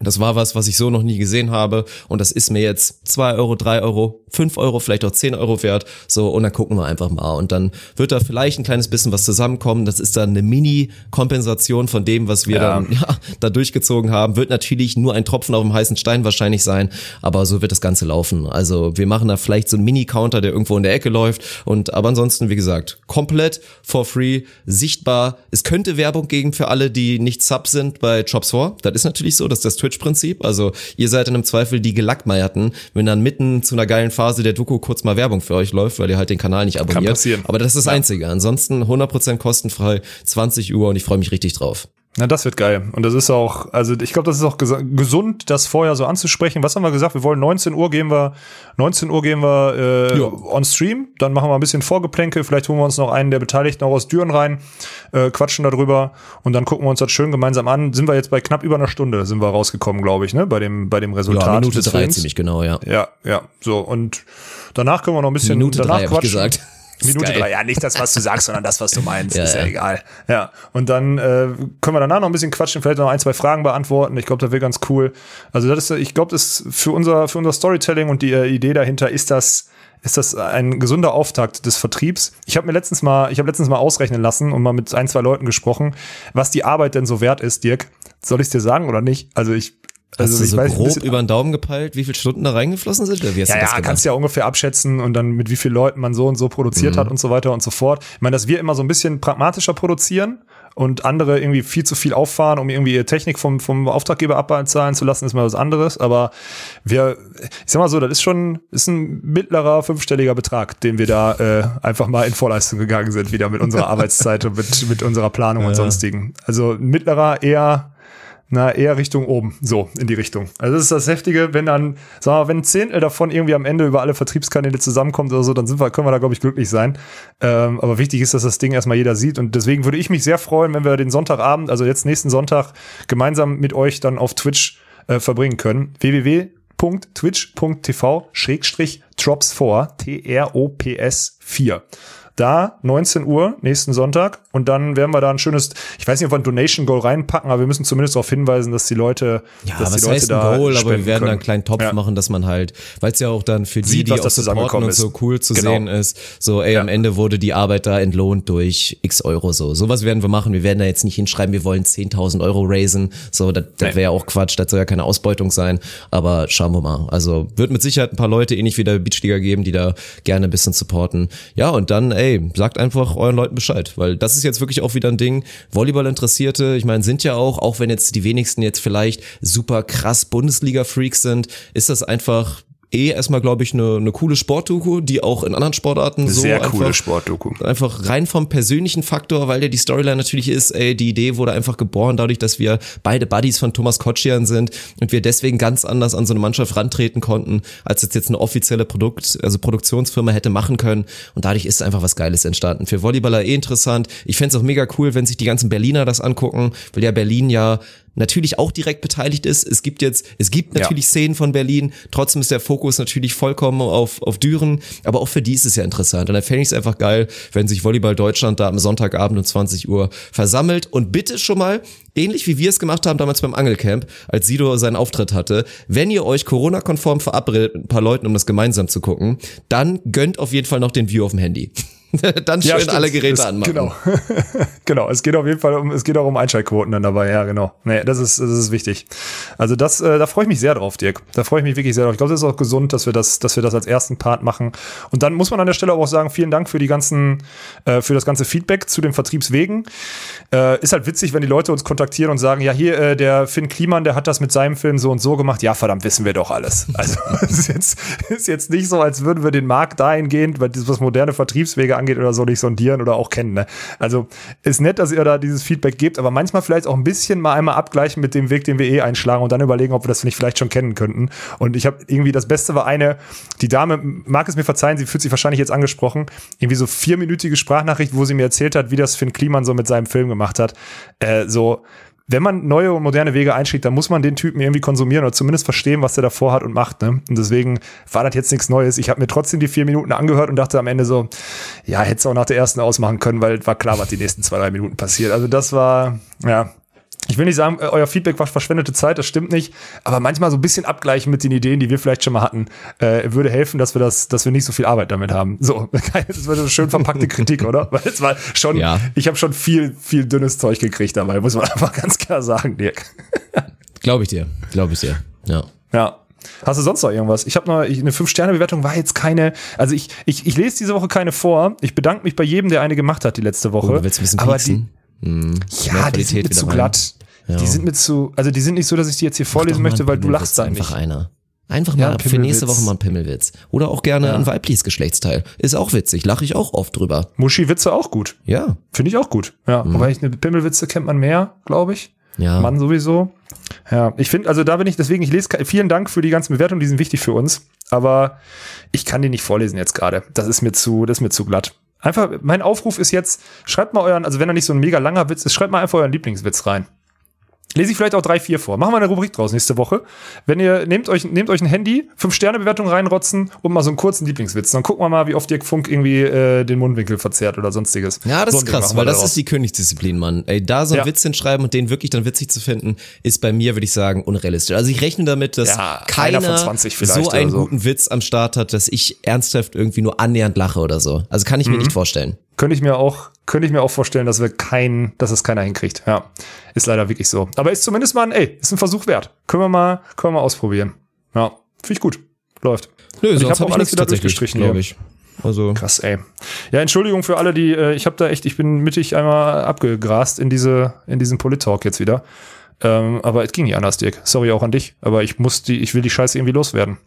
das war was, was ich so noch nie gesehen habe. Und das ist mir jetzt zwei Euro, drei Euro, fünf Euro, vielleicht auch zehn Euro wert. So, und dann gucken wir einfach mal. Und dann wird da vielleicht ein kleines bisschen was zusammenkommen. Das ist dann eine Mini-Kompensation von dem, was wir ja. dann ja, da durchgezogen haben. Wird natürlich nur ein Tropfen auf dem heißen Stein wahrscheinlich sein. Aber so wird das Ganze laufen. Also wir machen da vielleicht so einen Mini-Counter, der irgendwo in der Ecke läuft. Und aber ansonsten, wie gesagt, komplett for free, sichtbar. Es könnte Werbung geben für alle, die nicht Sub sind bei Jobs 4. Das ist natürlich so, dass das Twitch Twitch-Prinzip. Also ihr seid dann im Zweifel die Gelackmeierten, wenn dann mitten zu einer geilen Phase der Doku kurz mal Werbung für euch läuft, weil ihr halt den Kanal nicht abonniert. Kann passieren. Aber das ist das. Einzige. Ansonsten 100% kostenfrei, 20 Uhr und ich freue mich richtig drauf. Na, das wird geil. Und das ist auch, also ich glaube, das ist auch gesund, das vorher so anzusprechen. Was haben wir gesagt? Wir wollen 19 Uhr gehen wir, 19 Uhr gehen wir äh, on Stream. Dann machen wir ein bisschen Vorgeplänke. Vielleicht holen wir uns noch einen der Beteiligten auch aus Düren rein, äh, quatschen darüber und dann gucken wir uns das schön gemeinsam an. Sind wir jetzt bei knapp über einer Stunde sind wir rausgekommen, glaube ich, ne? Bei dem, bei dem Resultat. Ja, Minute drei ziemlich genau, ja. Ja, ja. So und danach können wir noch ein bisschen Minute danach drei, quatschen. gesagt. Minute drei. Ja, nicht das, was du sagst, sondern das, was du meinst. *laughs* ja, ist ja, ja, egal. Ja. Und dann äh, können wir danach noch ein bisschen quatschen, vielleicht noch ein, zwei Fragen beantworten. Ich glaube, das wäre ganz cool. Also das ist, ich glaube, das für unser, für unser Storytelling und die äh, Idee dahinter ist das, ist das ein gesunder Auftakt des Vertriebs. Ich habe mir letztens mal, ich habe letztens mal ausrechnen lassen und mal mit ein, zwei Leuten gesprochen, was die Arbeit denn so wert ist, Dirk. Soll ich dir sagen oder nicht? Also ich also Hast ich so weiß, grob über den Daumen gepeilt, wie viele Stunden da reingeflossen sind? Oder wie hast ja, du das ja, gemacht? kannst ja ungefähr abschätzen und dann mit wie vielen Leuten man so und so produziert mhm. hat und so weiter und so fort. Ich meine, dass wir immer so ein bisschen pragmatischer produzieren und andere irgendwie viel zu viel auffahren, um irgendwie ihre Technik vom, vom Auftraggeber abbezahlen zu lassen, ist mal was anderes. Aber wir, ich sag mal so, das ist schon, ist ein mittlerer fünfstelliger Betrag, den wir da äh, einfach mal in Vorleistung gegangen sind, wieder mit unserer *laughs* Arbeitszeit und mit, mit unserer Planung ja. und sonstigen. Also mittlerer eher na, eher Richtung oben, so in die Richtung. Also das ist das Heftige, wenn dann, sagen wir mal, wenn ein Zehntel davon irgendwie am Ende über alle Vertriebskanäle zusammenkommt oder so, dann sind wir, können wir da, glaube ich, glücklich sein. Ähm, aber wichtig ist, dass das Ding erstmal jeder sieht. Und deswegen würde ich mich sehr freuen, wenn wir den Sonntagabend, also jetzt nächsten Sonntag, gemeinsam mit euch dann auf Twitch äh, verbringen können. www.twitch.tv Schrägstrich Trops4, T-R-O-P-S 4 da 19 Uhr nächsten Sonntag und dann werden wir da ein schönes, ich weiß nicht, ob wir ein Donation Goal reinpacken, aber wir müssen zumindest darauf hinweisen, dass die Leute, ja, dass was die Leute heißt da ein Goal, aber wir werden können. da einen kleinen Topf ja. machen, dass man halt, weil es ja auch dann für die, Sieht, die auch supporten und so cool zu genau. sehen ist, so ey, ja. am Ende wurde die Arbeit da entlohnt durch x Euro so. Sowas werden wir machen. Wir werden da jetzt nicht hinschreiben, wir wollen 10.000 Euro raisen. So, das, das wäre ja auch Quatsch, das soll ja keine Ausbeutung sein. Aber schauen wir mal. Also wird mit Sicherheit ein paar Leute ähnlich wie der Beachliga geben, die da gerne ein bisschen supporten. Ja, und dann, ey, sagt einfach euren Leuten Bescheid, weil das ist jetzt wirklich auch wieder ein Ding. Volleyball-Interessierte, ich meine, sind ja auch, auch wenn jetzt die wenigsten jetzt vielleicht super krass Bundesliga-Freaks sind, ist das einfach eh erstmal, glaube ich, eine, eine coole Sportdoku, die auch in anderen Sportarten so Sehr einfach, coole Sportdoku. einfach rein vom persönlichen Faktor, weil der die Storyline natürlich ist, ey, die Idee wurde einfach geboren dadurch, dass wir beide Buddies von Thomas Kotschian sind und wir deswegen ganz anders an so eine Mannschaft rantreten konnten, als es jetzt eine offizielle Produkt, also Produktionsfirma hätte machen können und dadurch ist einfach was Geiles entstanden. Für Volleyballer eh interessant. Ich fände auch mega cool, wenn sich die ganzen Berliner das angucken, weil ja Berlin ja natürlich auch direkt beteiligt ist. Es gibt jetzt, es gibt natürlich ja. Szenen von Berlin, trotzdem ist der Fokus natürlich vollkommen auf, auf Düren, aber auch für die ist es ja interessant. Und da fände ich es einfach geil, wenn sich Volleyball Deutschland da am Sonntagabend um 20 Uhr versammelt und bitte schon mal, ähnlich wie wir es gemacht haben damals beim Angelcamp, als Sido seinen Auftritt hatte, wenn ihr euch Corona-konform verabredet mit ein paar Leuten, um das gemeinsam zu gucken, dann gönnt auf jeden Fall noch den View auf dem Handy. *laughs* dann schön ja, alle Geräte es, anmachen. Genau. *laughs* genau. Es geht auf jeden Fall um, es geht auch um Einschaltquoten dann dabei. Ja, genau. Nee, das ist, das ist wichtig. Also das, äh, da freue ich mich sehr drauf, Dirk. Da freue ich mich wirklich sehr drauf. Ich glaube, das ist auch gesund, dass wir das, dass wir das als ersten Part machen. Und dann muss man an der Stelle auch sagen, vielen Dank für die ganzen, äh, für das ganze Feedback zu den Vertriebswegen. Äh, ist halt witzig, wenn die Leute uns kontaktieren und sagen, ja, hier, äh, der Finn Kliman, der hat das mit seinem Film so und so gemacht. Ja, verdammt, wissen wir doch alles. Also, *laughs* ist jetzt, ist jetzt nicht so, als würden wir den Markt dahingehend, weil das was moderne Vertriebswege angeht oder so nicht sondieren oder auch kennen. Ne? Also ist nett, dass ihr da dieses Feedback gebt, aber manchmal vielleicht auch ein bisschen mal einmal abgleichen mit dem Weg, den wir eh einschlagen und dann überlegen, ob wir das nicht vielleicht schon kennen könnten. Und ich habe irgendwie das Beste war eine, die Dame mag es mir verzeihen, sie fühlt sich wahrscheinlich jetzt angesprochen, irgendwie so vierminütige Sprachnachricht, wo sie mir erzählt hat, wie das Finn Kliman so mit seinem Film gemacht hat. Äh, so wenn man neue und moderne Wege einschlägt, dann muss man den Typen irgendwie konsumieren oder zumindest verstehen, was der davor hat und macht. Ne? Und deswegen war das jetzt nichts Neues. Ich habe mir trotzdem die vier Minuten angehört und dachte am Ende so, ja, hätte es auch nach der ersten ausmachen können, weil war klar, was die nächsten zwei, drei Minuten passiert. Also das war, ja, ich will nicht sagen, äh, euer Feedback war verschwendete Zeit, das stimmt nicht, aber manchmal so ein bisschen abgleichen mit den Ideen, die wir vielleicht schon mal hatten, äh, würde helfen, dass wir das, dass wir nicht so viel Arbeit damit haben. So, *laughs* das wird eine schön verpackte Kritik, oder? *laughs* Weil es war schon, ja. ich habe schon viel, viel dünnes Zeug gekriegt dabei, muss man *laughs* einfach ganz klar sagen, Dirk. Glaube ich dir, glaube ich dir, ja. Ja, Hast du sonst noch irgendwas? Ich habe noch eine 5-Sterne-Bewertung, war jetzt keine. Also ich, ich, ich lese diese Woche keine vor. Ich bedanke mich bei jedem, der eine gemacht hat die letzte Woche. Oh, du willst ein bisschen aber pieksen? die, Mhm. Ja, die sind mir zu glatt. Ja. Die sind mir zu, also die sind nicht so, dass ich die jetzt hier vorlesen möchte, weil du lachst da einfach einer. Einfach mal ja, für nächste Woche mal ein Pimmelwitz. Oder auch gerne ja. ein weibliches Geschlechtsteil. Ist auch witzig, lache ich auch oft drüber. Muschi-Witze auch gut. Ja. Finde ich auch gut. Ja, mhm. aber ich, eine Pimmelwitze kennt man mehr, glaube ich. Ja. Mann sowieso. Ja, ich finde, also da bin ich, deswegen, ich lese, vielen Dank für die ganzen Bewertungen, die sind wichtig für uns. Aber ich kann die nicht vorlesen jetzt gerade. Das ist mir zu, das ist mir zu glatt. Einfach, mein Aufruf ist jetzt, schreibt mal euren, also wenn er nicht so ein mega langer Witz ist, schreibt mal einfach euren Lieblingswitz rein. Lese ich vielleicht auch drei, vier vor. Machen wir eine Rubrik draus nächste Woche. Wenn ihr nehmt euch, nehmt euch ein Handy, fünf Sterne Bewertung reinrotzen und mal so einen kurzen Lieblingswitz. Dann gucken wir mal, wie oft Dirk Funk irgendwie äh, den Mundwinkel verzerrt oder sonstiges. Ja, das so ist krass, weil das raus. ist die Königsdisziplin, Mann. Ey, da so einen ja. Witz hinschreiben und den wirklich dann witzig zu finden, ist bei mir, würde ich sagen, unrealistisch. Also ich rechne damit, dass ja, keiner so einen so. guten Witz am Start hat, dass ich ernsthaft irgendwie nur annähernd lache oder so. Also kann ich mir mhm. nicht vorstellen. Könnte ich mir auch, könnte ich mir auch vorstellen, dass wir kein, dass es keiner hinkriegt. Ja, ist leider wirklich so. Aber ist zumindest mal ein, ey, ist ein Versuch wert. Können wir mal, können wir mal ausprobieren. Ja, finde ich gut. Läuft. Nö, Und ich habe auch alles wieder durchgestrichen, glaube ich. Also krass, ey. Ja, Entschuldigung für alle, die äh, ich habe da echt, ich bin mittig einmal abgegrast in diese in diesen Polit-Talk jetzt wieder. Ähm, aber es ging nicht anders, Dirk. Sorry auch an dich, aber ich muss die ich will die Scheiße irgendwie loswerden.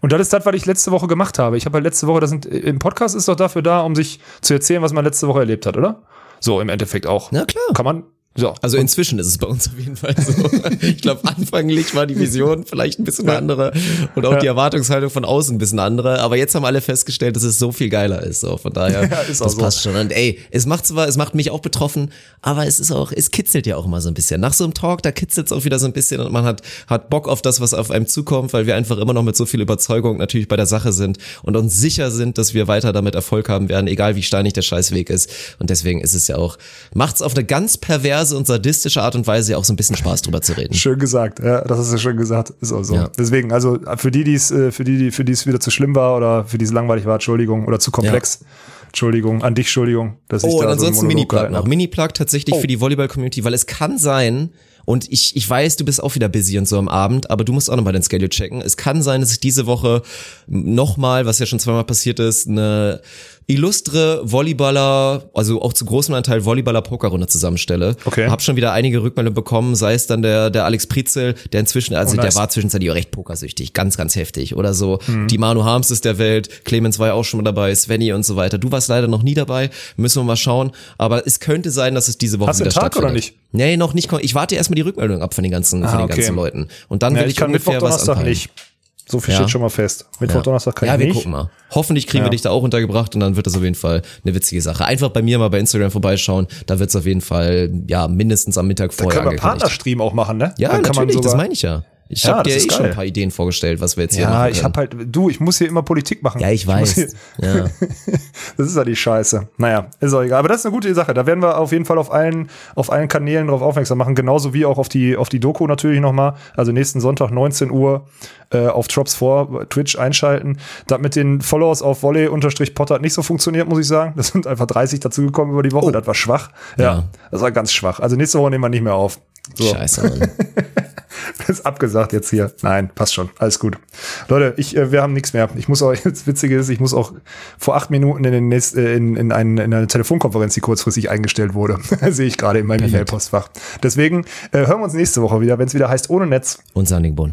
Und das ist das, was ich letzte Woche gemacht habe. Ich habe halt letzte Woche, das sind, im Podcast ist doch dafür da, um sich zu erzählen, was man letzte Woche erlebt hat, oder? So, im Endeffekt auch. Na klar. Kann man, so. Also inzwischen ist es bei uns auf jeden Fall so. *laughs* ich glaube, anfänglich war die Vision vielleicht ein bisschen eine andere und auch ja. die Erwartungshaltung von außen ein bisschen andere. Aber jetzt haben alle festgestellt, dass es so viel geiler ist. So von daher, *laughs* ja, ist das so. passt schon. Und ey, es macht zwar, es macht mich auch betroffen, aber es ist auch, es kitzelt ja auch immer so ein bisschen. Nach so einem Talk, da kitzelt es auch wieder so ein bisschen und man hat hat Bock auf das, was auf einem zukommt, weil wir einfach immer noch mit so viel Überzeugung natürlich bei der Sache sind und uns sicher sind, dass wir weiter damit Erfolg haben werden, egal wie steinig der Scheißweg ist. Und deswegen ist es ja auch, macht's auf eine ganz perverse perverse und sadistische Art und Weise auch so ein bisschen Spaß drüber zu reden. Schön gesagt, ja, das hast du schön gesagt. Ist auch so. Ja. Deswegen, also für die, die es, äh, für die, für die es wieder zu schlimm war oder für die es langweilig war, Entschuldigung, oder zu komplex. Ja. Entschuldigung, an dich, Entschuldigung, dass ich oh, da und ansonsten so Mini-Plug noch. Mini-Plug tatsächlich oh. für die Volleyball-Community, weil es kann sein, und ich, ich weiß, du bist auch wieder busy und so am Abend, aber du musst auch nochmal dein Schedule checken. Es kann sein, dass ich diese Woche nochmal, was ja schon zweimal passiert ist, eine illustre Volleyballer, also auch zu großem Anteil Volleyballer Pokerrunde zusammenstelle. Okay. Hab schon wieder einige Rückmeldungen bekommen, sei es dann der, der Alex Prizel, der inzwischen, also oh, nice. der war zwischenzeitlich auch recht pokersüchtig, ganz, ganz heftig. Oder so, mhm. die Manu Harms ist der Welt, Clemens war ja auch schon mal dabei, Svenny und so weiter. Du warst leider noch nie dabei, müssen wir mal schauen. Aber es könnte sein, dass es diese Woche Hast wieder Tag oder nicht? Nee, noch nicht. Ich warte erstmal die Rückmeldung ab von den ganzen, ah, von den okay. ganzen Leuten. Und dann ja, will ich, ich kann ungefähr Mittwoch, was anpeilen. nicht. So viel ja. steht schon mal fest. Mittwoch, ja. Donnerstag kann ja, ich nicht. Ja, wir gucken mal. Hoffentlich kriegen wir dich da auch untergebracht und dann wird das auf jeden Fall eine witzige Sache. Einfach bei mir mal bei Instagram vorbeischauen. Da wird es auf jeden Fall, ja, mindestens am Mittag vorher Da können wir Partnerstream auch machen, ne? Ja, dann natürlich, das meine ich ja. Ich ja, habe dir eh schon ein paar Ideen vorgestellt, was wir jetzt hier ja, machen. Ja, ich habe halt, du, ich muss hier immer Politik machen. Ja, ich weiß. Ich ja. *laughs* das ist ja die Scheiße. Naja, ist auch egal. Aber das ist eine gute Sache. Da werden wir auf jeden Fall auf allen, auf allen Kanälen drauf aufmerksam machen. Genauso wie auch auf die, auf die Doku natürlich nochmal. Also nächsten Sonntag 19 Uhr äh, auf Drops 4 Twitch einschalten. Das mit den Followers auf Volley-Potter hat nicht so funktioniert, muss ich sagen. Das sind einfach 30 dazugekommen über die Woche. Oh. Das war schwach. Ja, ja, das war ganz schwach. Also nächste Woche nehmen wir nicht mehr auf. So. Scheiße, Mann. *laughs* das *laughs* ist abgesagt jetzt hier. Nein, passt schon. Alles gut. Leute, ich, äh, wir haben nichts mehr. Ich muss auch, *laughs* das Witzige ist, ich muss auch vor acht Minuten in, den nächsten, äh, in, in, ein, in eine Telefonkonferenz, die kurzfristig eingestellt wurde. *laughs* Sehe ich gerade in meinem E-Mail-Postfach. Deswegen äh, hören wir uns nächste Woche wieder, wenn es wieder heißt ohne Netz. Und Sandigbund.